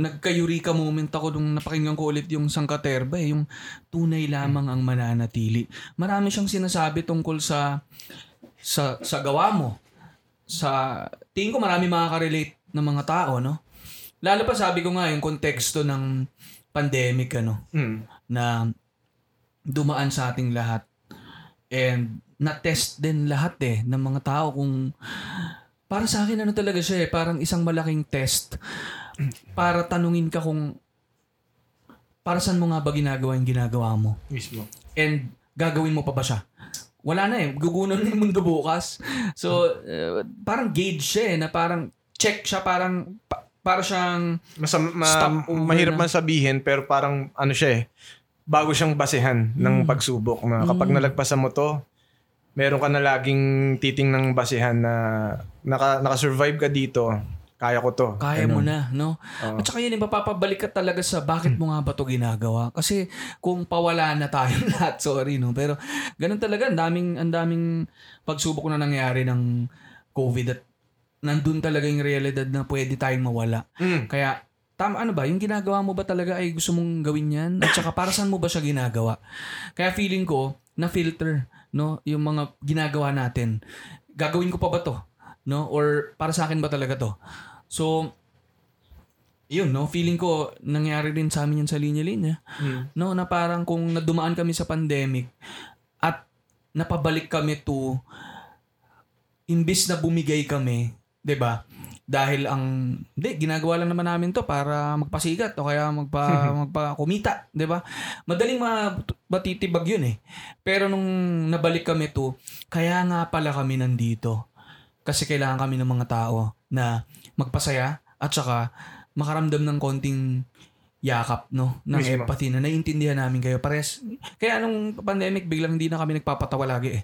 Speaker 2: nagka-eureka moment ako nung napakinggan ko ulit yung Sangkaterba eh, yung tunay lamang ang mananatili. Marami siyang sinasabi tungkol sa sa sa gawa mo. Sa tingin ko marami makaka-relate ng mga tao, no? Lalo pa sabi ko nga yung konteksto ng pandemic ano
Speaker 1: Mm.
Speaker 2: na dumaan sa ating lahat. And na-test din lahat eh ng mga tao kung para sa akin ano talaga siya eh, parang isang malaking test para tanungin ka kung para saan mo nga ba ginagawa yung ginagawa mo?
Speaker 1: Mismo.
Speaker 2: and gagawin mo pa ba siya? Wala na eh gugunan na yung mundo bukas. So eh, parang gauge siya eh na parang check siya parang pa- para siyang
Speaker 1: Masam, ma- mahirap man sabihin, pero parang ano siya eh, bago siyang basehan
Speaker 2: Hmm.
Speaker 1: ng pagsubok. Na kapag nalagpasan mo to, meron ka na laging titing ng basehan na naka, naka-survive ka dito, kaya ko to.
Speaker 2: Kaya mo na, no?
Speaker 1: Oo.
Speaker 2: At saka yun, mapapabalik ka talaga sa bakit mo nga ba to ginagawa? Kasi kung pawala na tayo lahat, sorry, no? Pero ganun talaga, ang daming, ang daming pagsubok na nangyari ng COVID at nandun talaga yung realidad na pwede tayong mawala.
Speaker 1: Mm.
Speaker 2: Kaya, tama ano ba, yung ginagawa mo ba talaga ay gusto mong gawin yan? At saka para saan mo ba siya ginagawa? Kaya feeling ko, na filter, no, yung mga ginagawa natin. Gagawin ko pa ba to? No? Or para sa akin ba talaga to? So, yun, no? Feeling ko, nangyari rin sa amin yan sa linya-linya.
Speaker 1: Mm.
Speaker 2: No, na parang kung nadumaan kami sa pandemic at napabalik kami to imbis na bumigay kami, 'di ba? Dahil ang hindi ginagawa lang naman namin to para magpasigat o kaya magpa magpakumita, 'di ba? Madaling ma- matitibag 'yun eh. Pero nung nabalik kami to, kaya nga pala kami nandito. Kasi kailangan kami ng mga tao na magpasaya at saka makaramdam ng konting yakap, no? Ng
Speaker 1: Mismo.
Speaker 2: empathy na naiintindihan namin kayo. Pares, kaya nung pandemic, biglang hindi na kami nagpapatawa lagi eh.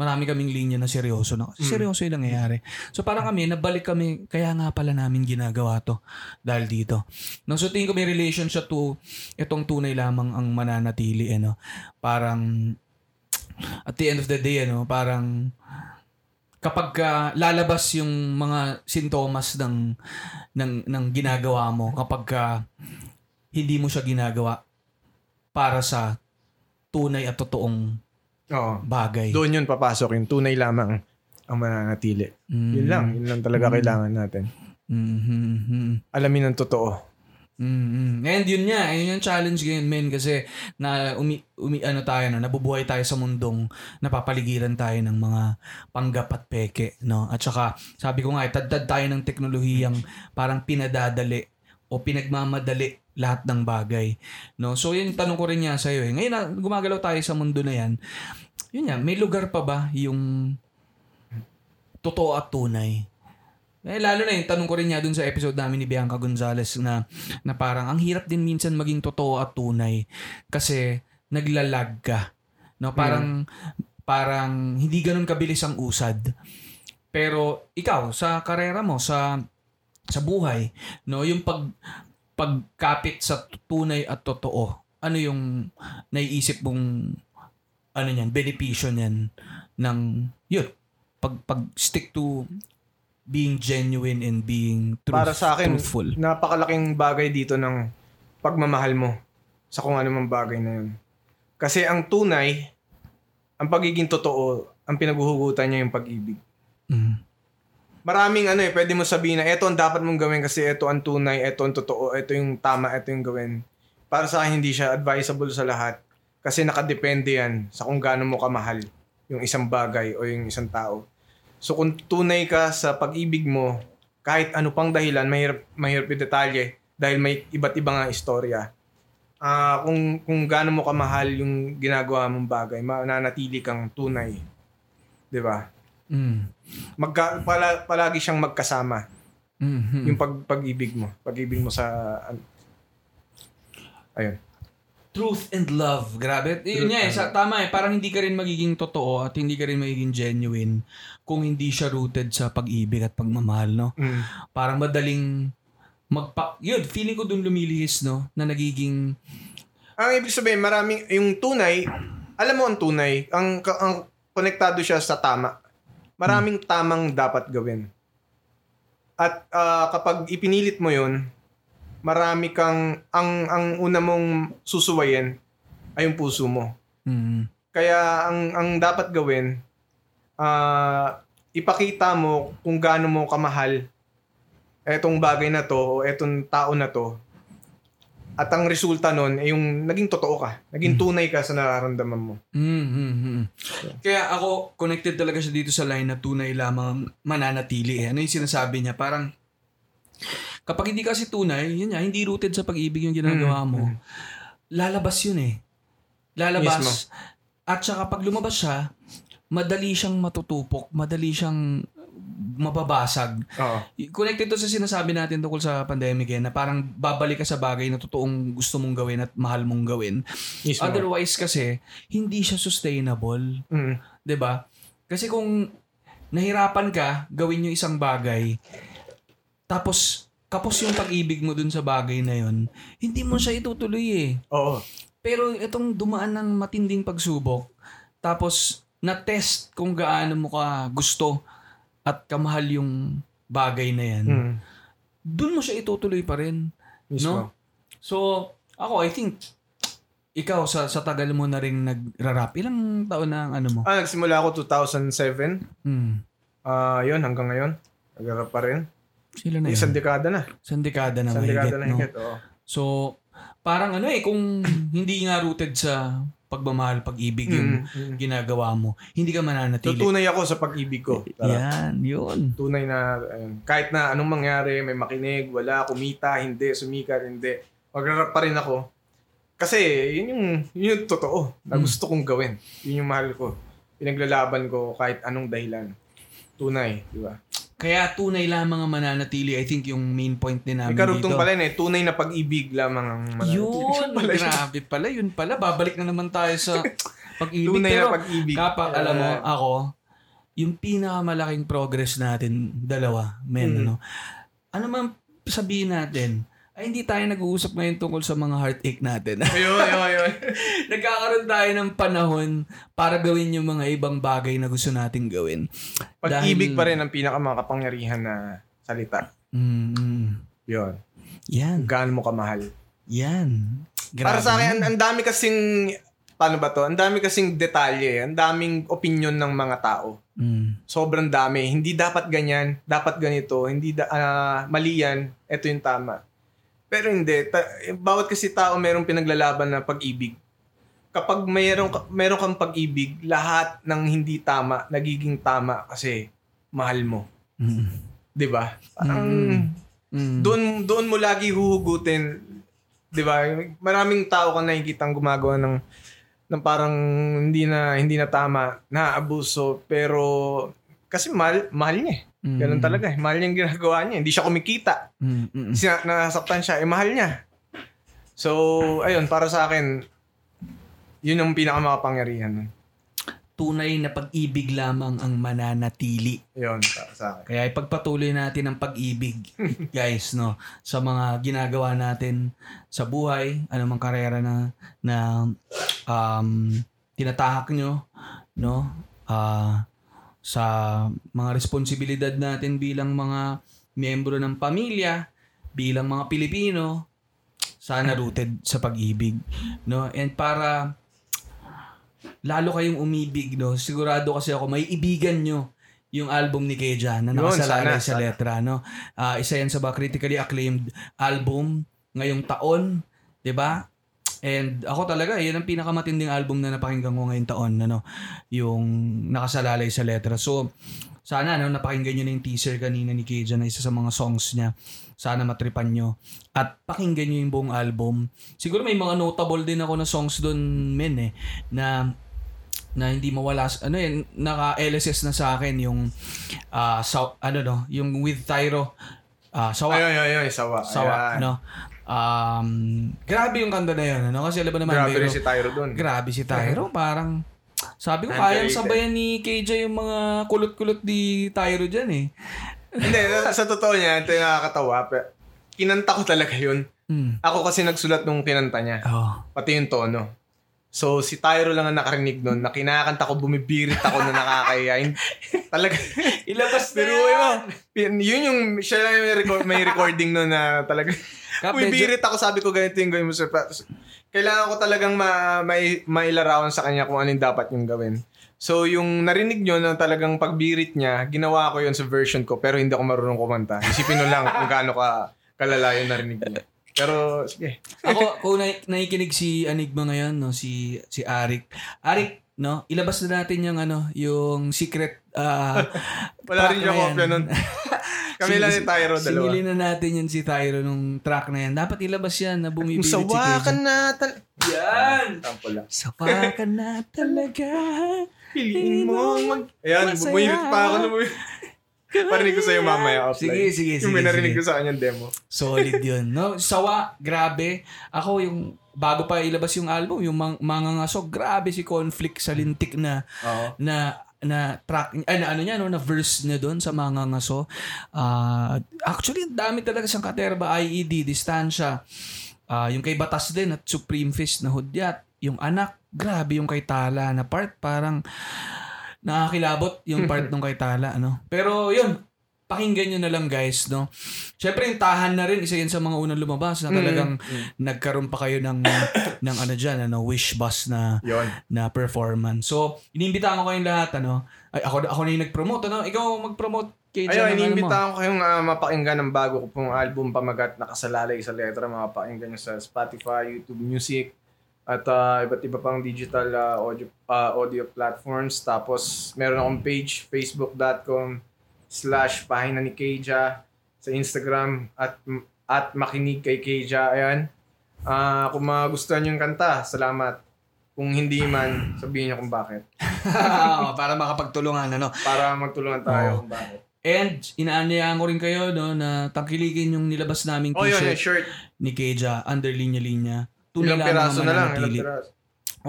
Speaker 2: Marami kaming linya na seryoso na. Kasi seryoso yung nangyayari. So parang kami, nabalik kami, kaya nga pala namin ginagawa to dahil dito. No, so tingin ko may relation siya to itong tunay lamang ang mananatili, ano. Parang, at the end of the day, ano, parang, kapag ka lalabas yung mga sintomas ng ng ng ginagawa mo kapag ka hindi mo siya ginagawa para sa tunay at totoong
Speaker 1: Oo.
Speaker 2: bagay.
Speaker 1: Doon yun papasok yung tunay lamang ang mananatili.
Speaker 2: Mm.
Speaker 1: Yun lang. Yun lang talaga kailangan natin.
Speaker 2: Mhm.
Speaker 1: Alamin ang totoo.
Speaker 2: Mhm. And yun nga, yun yung challenge ngayon, men, kasi na umi, umi ano tayo, no, nabubuhay tayo sa mundong napapaligiran tayo ng mga panggap at peke, no? At saka, sabi ko nga, eh, tad-tad tayo ng teknolohiyang parang pinadadali o pinagmamadali lahat ng bagay, no? So, yun tanong ko rin niya sa'yo, eh. Ngayon na gumagalaw tayo sa mundo na yan, yun nga, may lugar pa ba yung totoo at tunay? Eh, lalo na yung tanong ko rin niya dun sa episode namin ni Bianca Gonzalez na, na parang ang hirap din minsan maging totoo at tunay kasi naglalag ka. No, parang parang hindi ganun kabilis ang usad. Pero ikaw sa karera mo sa sa buhay, no, yung pag pagkapit sa tunay at totoo, ano yung naiisip mong ano niyan, benepisyo niyan ng yun, pag pag stick to being genuine and being truth,
Speaker 1: Para sa akin,
Speaker 2: truthful.
Speaker 1: napakalaking bagay dito ng pagmamahal mo sa kung ano mang bagay na yun. Kasi ang tunay, ang pagiging totoo, ang pinaghuhugutan niya yung pag-ibig.
Speaker 2: Mm.
Speaker 1: Maraming ano eh, pwede mo sabihin na ito ang dapat mong gawin kasi ito ang tunay, ito ang totoo, ito yung tama, ito yung gawin. Para sa akin, hindi siya advisable sa lahat. Kasi nakadepende yan sa kung gaano mo kamahal yung isang bagay o yung isang tao. So kung tunay ka sa pag-ibig mo, kahit ano pang dahilan, mahirap, mahirap yung detalye dahil may iba't ibang istorya. Ah, kung kung gaano mo kamahal yung ginagawa mong bagay, mananatili kang tunay. 'Di ba?
Speaker 2: Mm.
Speaker 1: Magka, pala, palagi siyang magkasama.
Speaker 2: Mhm.
Speaker 1: Yung pag, pag-ibig mo. Pag-ibig mo sa... Ayun.
Speaker 2: Truth and love. Grabe. Yun
Speaker 1: Truth
Speaker 2: nga eh. Sa, tama eh. Parang hindi ka rin magiging totoo at hindi ka rin magiging genuine kung hindi siya rooted sa pag-ibig at pagmamahal, no?
Speaker 1: Mm.
Speaker 2: Parang madaling magpa... Yun, feeling ko dun lumilihis, no? Na nagiging...
Speaker 1: Ang ibig sabihin, maraming... Yung tunay, alam mo ang tunay, ang, ang konektado siya sa tama. Maraming tamang dapat gawin. At ah, kapag ipinilit mo yun, marami kang... Ang, ang una mong susuwayin ay yung puso mo.
Speaker 2: Mm,
Speaker 1: Kaya ang ang dapat gawin, ah ipakita mo kung gaano mo kamahal etong bagay na to o etong tao na to. At ang resulta nun ay yung naging totoo ka. Naging tunay ka sa nararamdaman mo.
Speaker 2: mm, mm, mm. Kaya ako, connected talaga siya dito sa line na tunay lamang ang mananatili. Eh. Ano yung sinasabi niya? Parang, kapag hindi kasi tunay, yun nga, hindi rooted sa pag-ibig yung ginagawa mo, lalabas yun eh. Lalabas.
Speaker 1: Mismo.
Speaker 2: At saka pag lumabas siya, madali siyang matutupok, madali siyang mababasag.
Speaker 1: Oo.
Speaker 2: Connected to sa sinasabi natin tungkol sa pandemic eh, na parang babalik ka sa bagay na totoong gusto mong gawin at mahal mong gawin.
Speaker 1: Mismo.
Speaker 2: Otherwise kasi, hindi siya sustainable.
Speaker 1: Mm.
Speaker 2: 'di ba? Kasi kung nahirapan ka gawin yung isang bagay, tapos kapos yung pag-ibig mo dun sa bagay na yon, hindi mo siya itutuloy eh.
Speaker 1: Oo.
Speaker 2: Pero itong dumaan ng matinding pagsubok, tapos na-test kung gaano mo ka gusto at kamahal yung bagay na yan,
Speaker 1: Mm.
Speaker 2: dun mo siya itutuloy pa rin.
Speaker 1: Mismo.
Speaker 2: No? So, ako, I think, ikaw, sa, sa tagal mo na rin nagra-rap, ilang taon na ang ano mo?
Speaker 1: Ah, nagsimula ako 2007.
Speaker 2: Hmm.
Speaker 1: Ah, yun, hanggang ngayon. Nag pa rin.
Speaker 2: Sila na yun?
Speaker 1: Isang dekada na.
Speaker 2: Isang dekada na
Speaker 1: Isang dekada na
Speaker 2: no?
Speaker 1: higit, oo.
Speaker 2: So, parang ano eh, kung hindi nga rooted sa pagmamahal, pag-ibig yung
Speaker 1: Mm, mm.
Speaker 2: ginagawa mo, hindi ka mananatili.
Speaker 1: Tutunay ako sa pag-ibig ko. Tara.
Speaker 2: Yan, yun.
Speaker 1: Tunay na, ayun, kahit na anong mangyari, may makinig, wala, kumita, hindi, sumikat, hindi. Magrarap pa rin ako. Kasi, yun yung, yun yung totoo na
Speaker 2: Mm.
Speaker 1: gusto kong gawin. Yun yung mahal ko. Pinaglalaban ko kahit anong dahilan. Tunay, di ba?
Speaker 2: Kaya tunay lamang ang mananatili. I think yung main point din namin
Speaker 1: May karugtong
Speaker 2: dito.
Speaker 1: pala yun eh. Tunay na pag-ibig lamang ang mananatili.
Speaker 2: Yun,
Speaker 1: pala yun.
Speaker 2: grabe pala. Yun pala. Babalik na naman tayo sa pag-ibig.
Speaker 1: Tunay
Speaker 2: Pero
Speaker 1: na pag-ibig.
Speaker 2: kapag
Speaker 1: Ah,
Speaker 2: alam mo, ako, yung pinakamalaking progress natin, dalawa, men,
Speaker 1: Mm.
Speaker 2: ano, ano man sabihin natin, ay hindi tayo nag-uusap ngayon tungkol sa mga heartache natin.
Speaker 1: ayun, ayun, ayun.
Speaker 2: Nagkakaroon tayo ng panahon para gawin yung mga ibang bagay na gusto nating gawin.
Speaker 1: Pag-ibig
Speaker 2: Dahil-
Speaker 1: pa rin ang pinakamakapangyarihan na salita.
Speaker 2: Mm, mm.
Speaker 1: Yun.
Speaker 2: Yan.
Speaker 1: Gaano mo kamahal.
Speaker 2: Yan.
Speaker 1: Para
Speaker 2: Grabe
Speaker 1: sa akin, ang, dami kasing, paano ba to? Ang dami kasing detalye. Ang daming opinion ng mga tao.
Speaker 2: Mm.
Speaker 1: Sobrang dami. Hindi dapat ganyan. Dapat ganito. Hindi da, ah, mali yan. Ito yung tama. Pero hindi. Ta- bawat kasi tao merong pinaglalaban na pag-ibig. Kapag mayroong, ka- meron kang pag-ibig, lahat ng hindi tama, nagiging tama kasi mahal mo.
Speaker 2: Mm.
Speaker 1: 'Di ba? Parang
Speaker 2: Mm. Mm.
Speaker 1: doon doon mo lagi huhugutin, 'di ba? Maraming tao kang nakikitang gumagawa ng ng parang hindi na hindi na tama, na abuso, pero kasi mahal, mahal niya. Eh.
Speaker 2: Mm.
Speaker 1: Ganun talaga eh. Mahal niya yung ginagawa niya. Hindi siya kumikita.
Speaker 2: Mm, mm, mm.
Speaker 1: Sina, nasaktan siya, eh mahal niya. So, ayun, para sa akin, yun ang pinakamakapangyarihan.
Speaker 2: Tunay na pag-ibig lamang ang mananatili.
Speaker 1: Yun, para sa akin.
Speaker 2: Kaya ipagpatuloy natin ang pag-ibig, guys, no, sa mga ginagawa natin sa buhay, anumang karera na na um, tinatahak nyo, no, ah, sa mga responsibilidad natin bilang mga miyembro ng pamilya, bilang mga Pilipino, sana rooted sa pag-ibig, no? And para lalo kayong umibig, no? Sigurado kasi ako may ibigan nyo yung album ni Keja na nakasalalay sa letra, no? Ah, isa yan sa ba critically acclaimed album ngayong taon, 'di ba? And ako talaga, yan ang pinakamatinding album na napakinggan ko ngayong taon, ano, yung nakasalalay sa letra. So, sana, no, napakinggan nyo na yung teaser kanina ni Keja na isa sa mga songs niya. Sana matripan nyo. At pakinggan nyo yung buong album. Siguro may mga notable din ako na songs doon, men, eh, na na hindi mawala ano yan naka LSS na sa akin yung ah sa, ano no yung with Tyro ah sawa
Speaker 1: Ayun, ayun, ayun, sawa.
Speaker 2: sawa
Speaker 1: Ayan.
Speaker 2: no um grabe yung kanta na yun ano kasi alam mo naman
Speaker 1: Grabe rin si Tyro dun.
Speaker 2: grabe si Tyro parang sabi ko kayang sabayan ni KJ yung mga kulot-kulot di Tyro dyan eh
Speaker 1: Hindi, sa totoo niya, ito yung nakakatawa. Kinanta ko talaga yun.
Speaker 2: mm.
Speaker 1: Ako kasi nagsulat nung kinanta niya.
Speaker 2: oh
Speaker 1: Pati yung tono. So, si Tyro lang ang nakarinig nun na kinakanta ko, bumibirit ako na nakakaya. Talaga.
Speaker 2: ilabas na
Speaker 1: Pero yun, yun yung, siya lang yung record, may recording nun na talaga. Bumibirit ako, sabi ko ganito yung gawin mo. sir. Kailangan ko talagang ma, may, mailarawan sa kanya kung anong dapat yung gawin. So, yung narinig nyo na talagang pagbirit niya, ginawa ko yun sa version ko, pero hindi ako marunong kumanta. Isipin nyo lang kung gaano ka kalala yung narinig niya. Pero, sige.
Speaker 2: Ako, kung na, nakikinig si Enigma ngayon, no, si si Arik. Arik, no, ilabas na natin yung ano, yung secret ah
Speaker 1: Wala rin siya kopya nun. Kami lang ni Tyro, dalawa.
Speaker 2: Singilin na natin yan si Tyro nung track na yan. Dapat ilabas yan na bumibirit si
Speaker 1: Sawa ka
Speaker 2: Keja.
Speaker 1: na tal...
Speaker 2: Yan!
Speaker 1: Tampo lang.
Speaker 2: Sawa ka na talaga.
Speaker 1: Piliin mo mag... Ayan, bumuhirit pa ako na bumuhirit. Parinig ko sa'yo mamaya offline.
Speaker 2: Sige, sige, sige,
Speaker 1: Yung may narinig ko sa kanyang demo.
Speaker 2: Solid yun. No? Sawa, grabe. Ako yung, bago pa ilabas yung album, yung mang, mga ngaso, grabe si Conflict sa lintik na
Speaker 1: Oo.
Speaker 2: na na track ay na ano niya no na verse niya doon sa mga ngaso Ah, actually dami talaga siyang katerba IED distansya Ah, yung kay Batas din at Supreme Fist na hudyat yung anak grabe yung kay Tala na part parang nakakilabot yung part nung kay Tala, ano. Pero yun, pakinggan nyo na lang guys, no. Syempre yung tahan na rin, isa yan sa mga unang lumabas na talagang nagkaroon pa kayo ng, ng ano dyan, ano, wish bus na,
Speaker 1: Yon.
Speaker 2: na performance. So, iniimbitahan ko kayong lahat, ano. Ay, ako, ako na yung nag-promote, ano. Ikaw mag-promote kay
Speaker 1: Ayun,
Speaker 2: ano mo.
Speaker 1: iniimbitahan ko kayong ah, mapakinggan ng bago ko pong album Pamagat Nakasalalay sa Letra. Mapakinggan nyo sa Spotify, YouTube Music, at ah, iba't iba pang digital ah, audio, ah, audio platforms. Tapos, meron akong page, facebook.com slash pahina ni Keja sa Instagram at at makinig kay Keja. Ayan. Ah, kung magustuhan yung kanta, salamat. Kung hindi man, sabihin niyo kung bakit.
Speaker 2: para makapagtulungan, ano.
Speaker 1: Para magtulungan tayo
Speaker 2: Oo.
Speaker 1: kung bakit.
Speaker 2: And, inaanayaan ko rin kayo, no, na tangkilikin yung nilabas naming
Speaker 1: Oh, yun,
Speaker 2: t-shirt
Speaker 1: yung shirt.
Speaker 2: ni Keja, under linya-linya. Tunay
Speaker 1: Ilang
Speaker 2: lang
Speaker 1: piraso na lang, ilang piraso.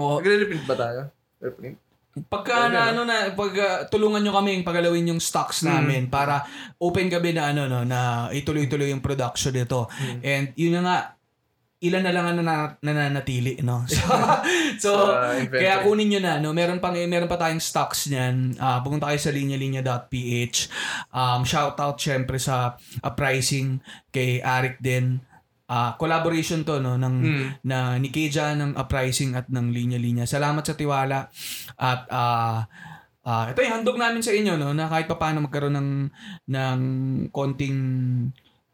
Speaker 2: Oo.
Speaker 1: Nagre-reprint ba tayo? Reprint?
Speaker 2: Pagka na,
Speaker 1: no?
Speaker 2: ano na, pag ah, tulungan nyo kaming pagalawin yung stocks namin para open kami na ano no na ituloy-tuloy yung production nito. And yun na nga ilan na lang ang nana- nananatili no. So, so
Speaker 1: inventory.
Speaker 2: kaya kunin nyo na no. Meron pang meron pa tayong stocks niyan. Ah, pumunta kayo sa linya-linya.ph. Um shout out syempre sa ah, pricing kay Arik din. Ah, collaboration to no ng
Speaker 1: Mm.
Speaker 2: na ni Keja ng uprising at ng linya-linya. Salamat sa tiwala at ah ah, ito yung handog namin sa inyo no na kahit papaano magkaroon ng ng konting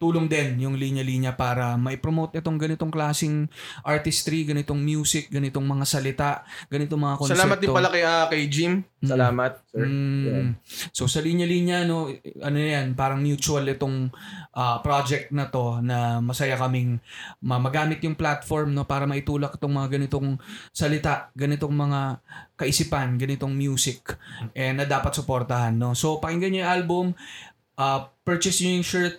Speaker 2: tulong din yung linya-linya para mai-promote itong ganitong klasing artistry, ganitong music, ganitong mga salita, ganitong mga konsepto.
Speaker 1: Salamat din pala kay, ah, kay Jim. Salamat, sir.
Speaker 2: Mm.
Speaker 1: Yeah.
Speaker 2: So sa linya-linya no, ano yan, parang mutual itong ah, project na to na masaya kaming ma- magamit yung platform no para maitulak itong mga ganitong salita, ganitong mga kaisipan, ganitong music and na dapat suportahan no. So pakinggan niyo yung album, ah, purchase niyo yung shirt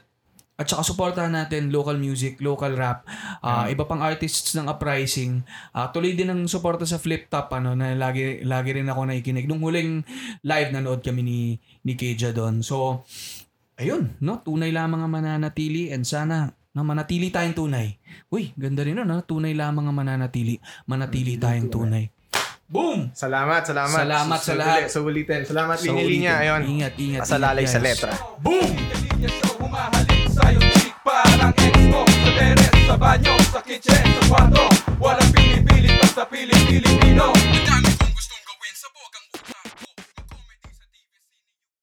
Speaker 2: at saka suportahan natin local music, local rap, ah, iba pang artists ng uprising. Ah, tuloy din ang suporta sa Flip Top ano na lagi lagi rin ako nakikinig. Nung huling live nanood kami ni ni Keja doon. So ayun, no, tunay lamang ang mananatili and sana na manatili tayong tunay. Uy, ganda rin no, no? tunay lamang ang mananatili. Manatili tayong tunay. Boom!
Speaker 1: Salamat, salamat.
Speaker 2: Salamat sa lahat.
Speaker 1: Sa ulitin. Salamat,
Speaker 2: Sa
Speaker 1: linya-linya. Ayun.
Speaker 2: Ingat, ingat.
Speaker 1: Kasalalay
Speaker 2: ingat,
Speaker 1: sa letra.
Speaker 2: Boom!
Speaker 4: Linya sa humahalik parang expo Sa teres, sa banyo, sa kitchen, sa kwarto Walang pinipilit basta pili Pilipino Ang dami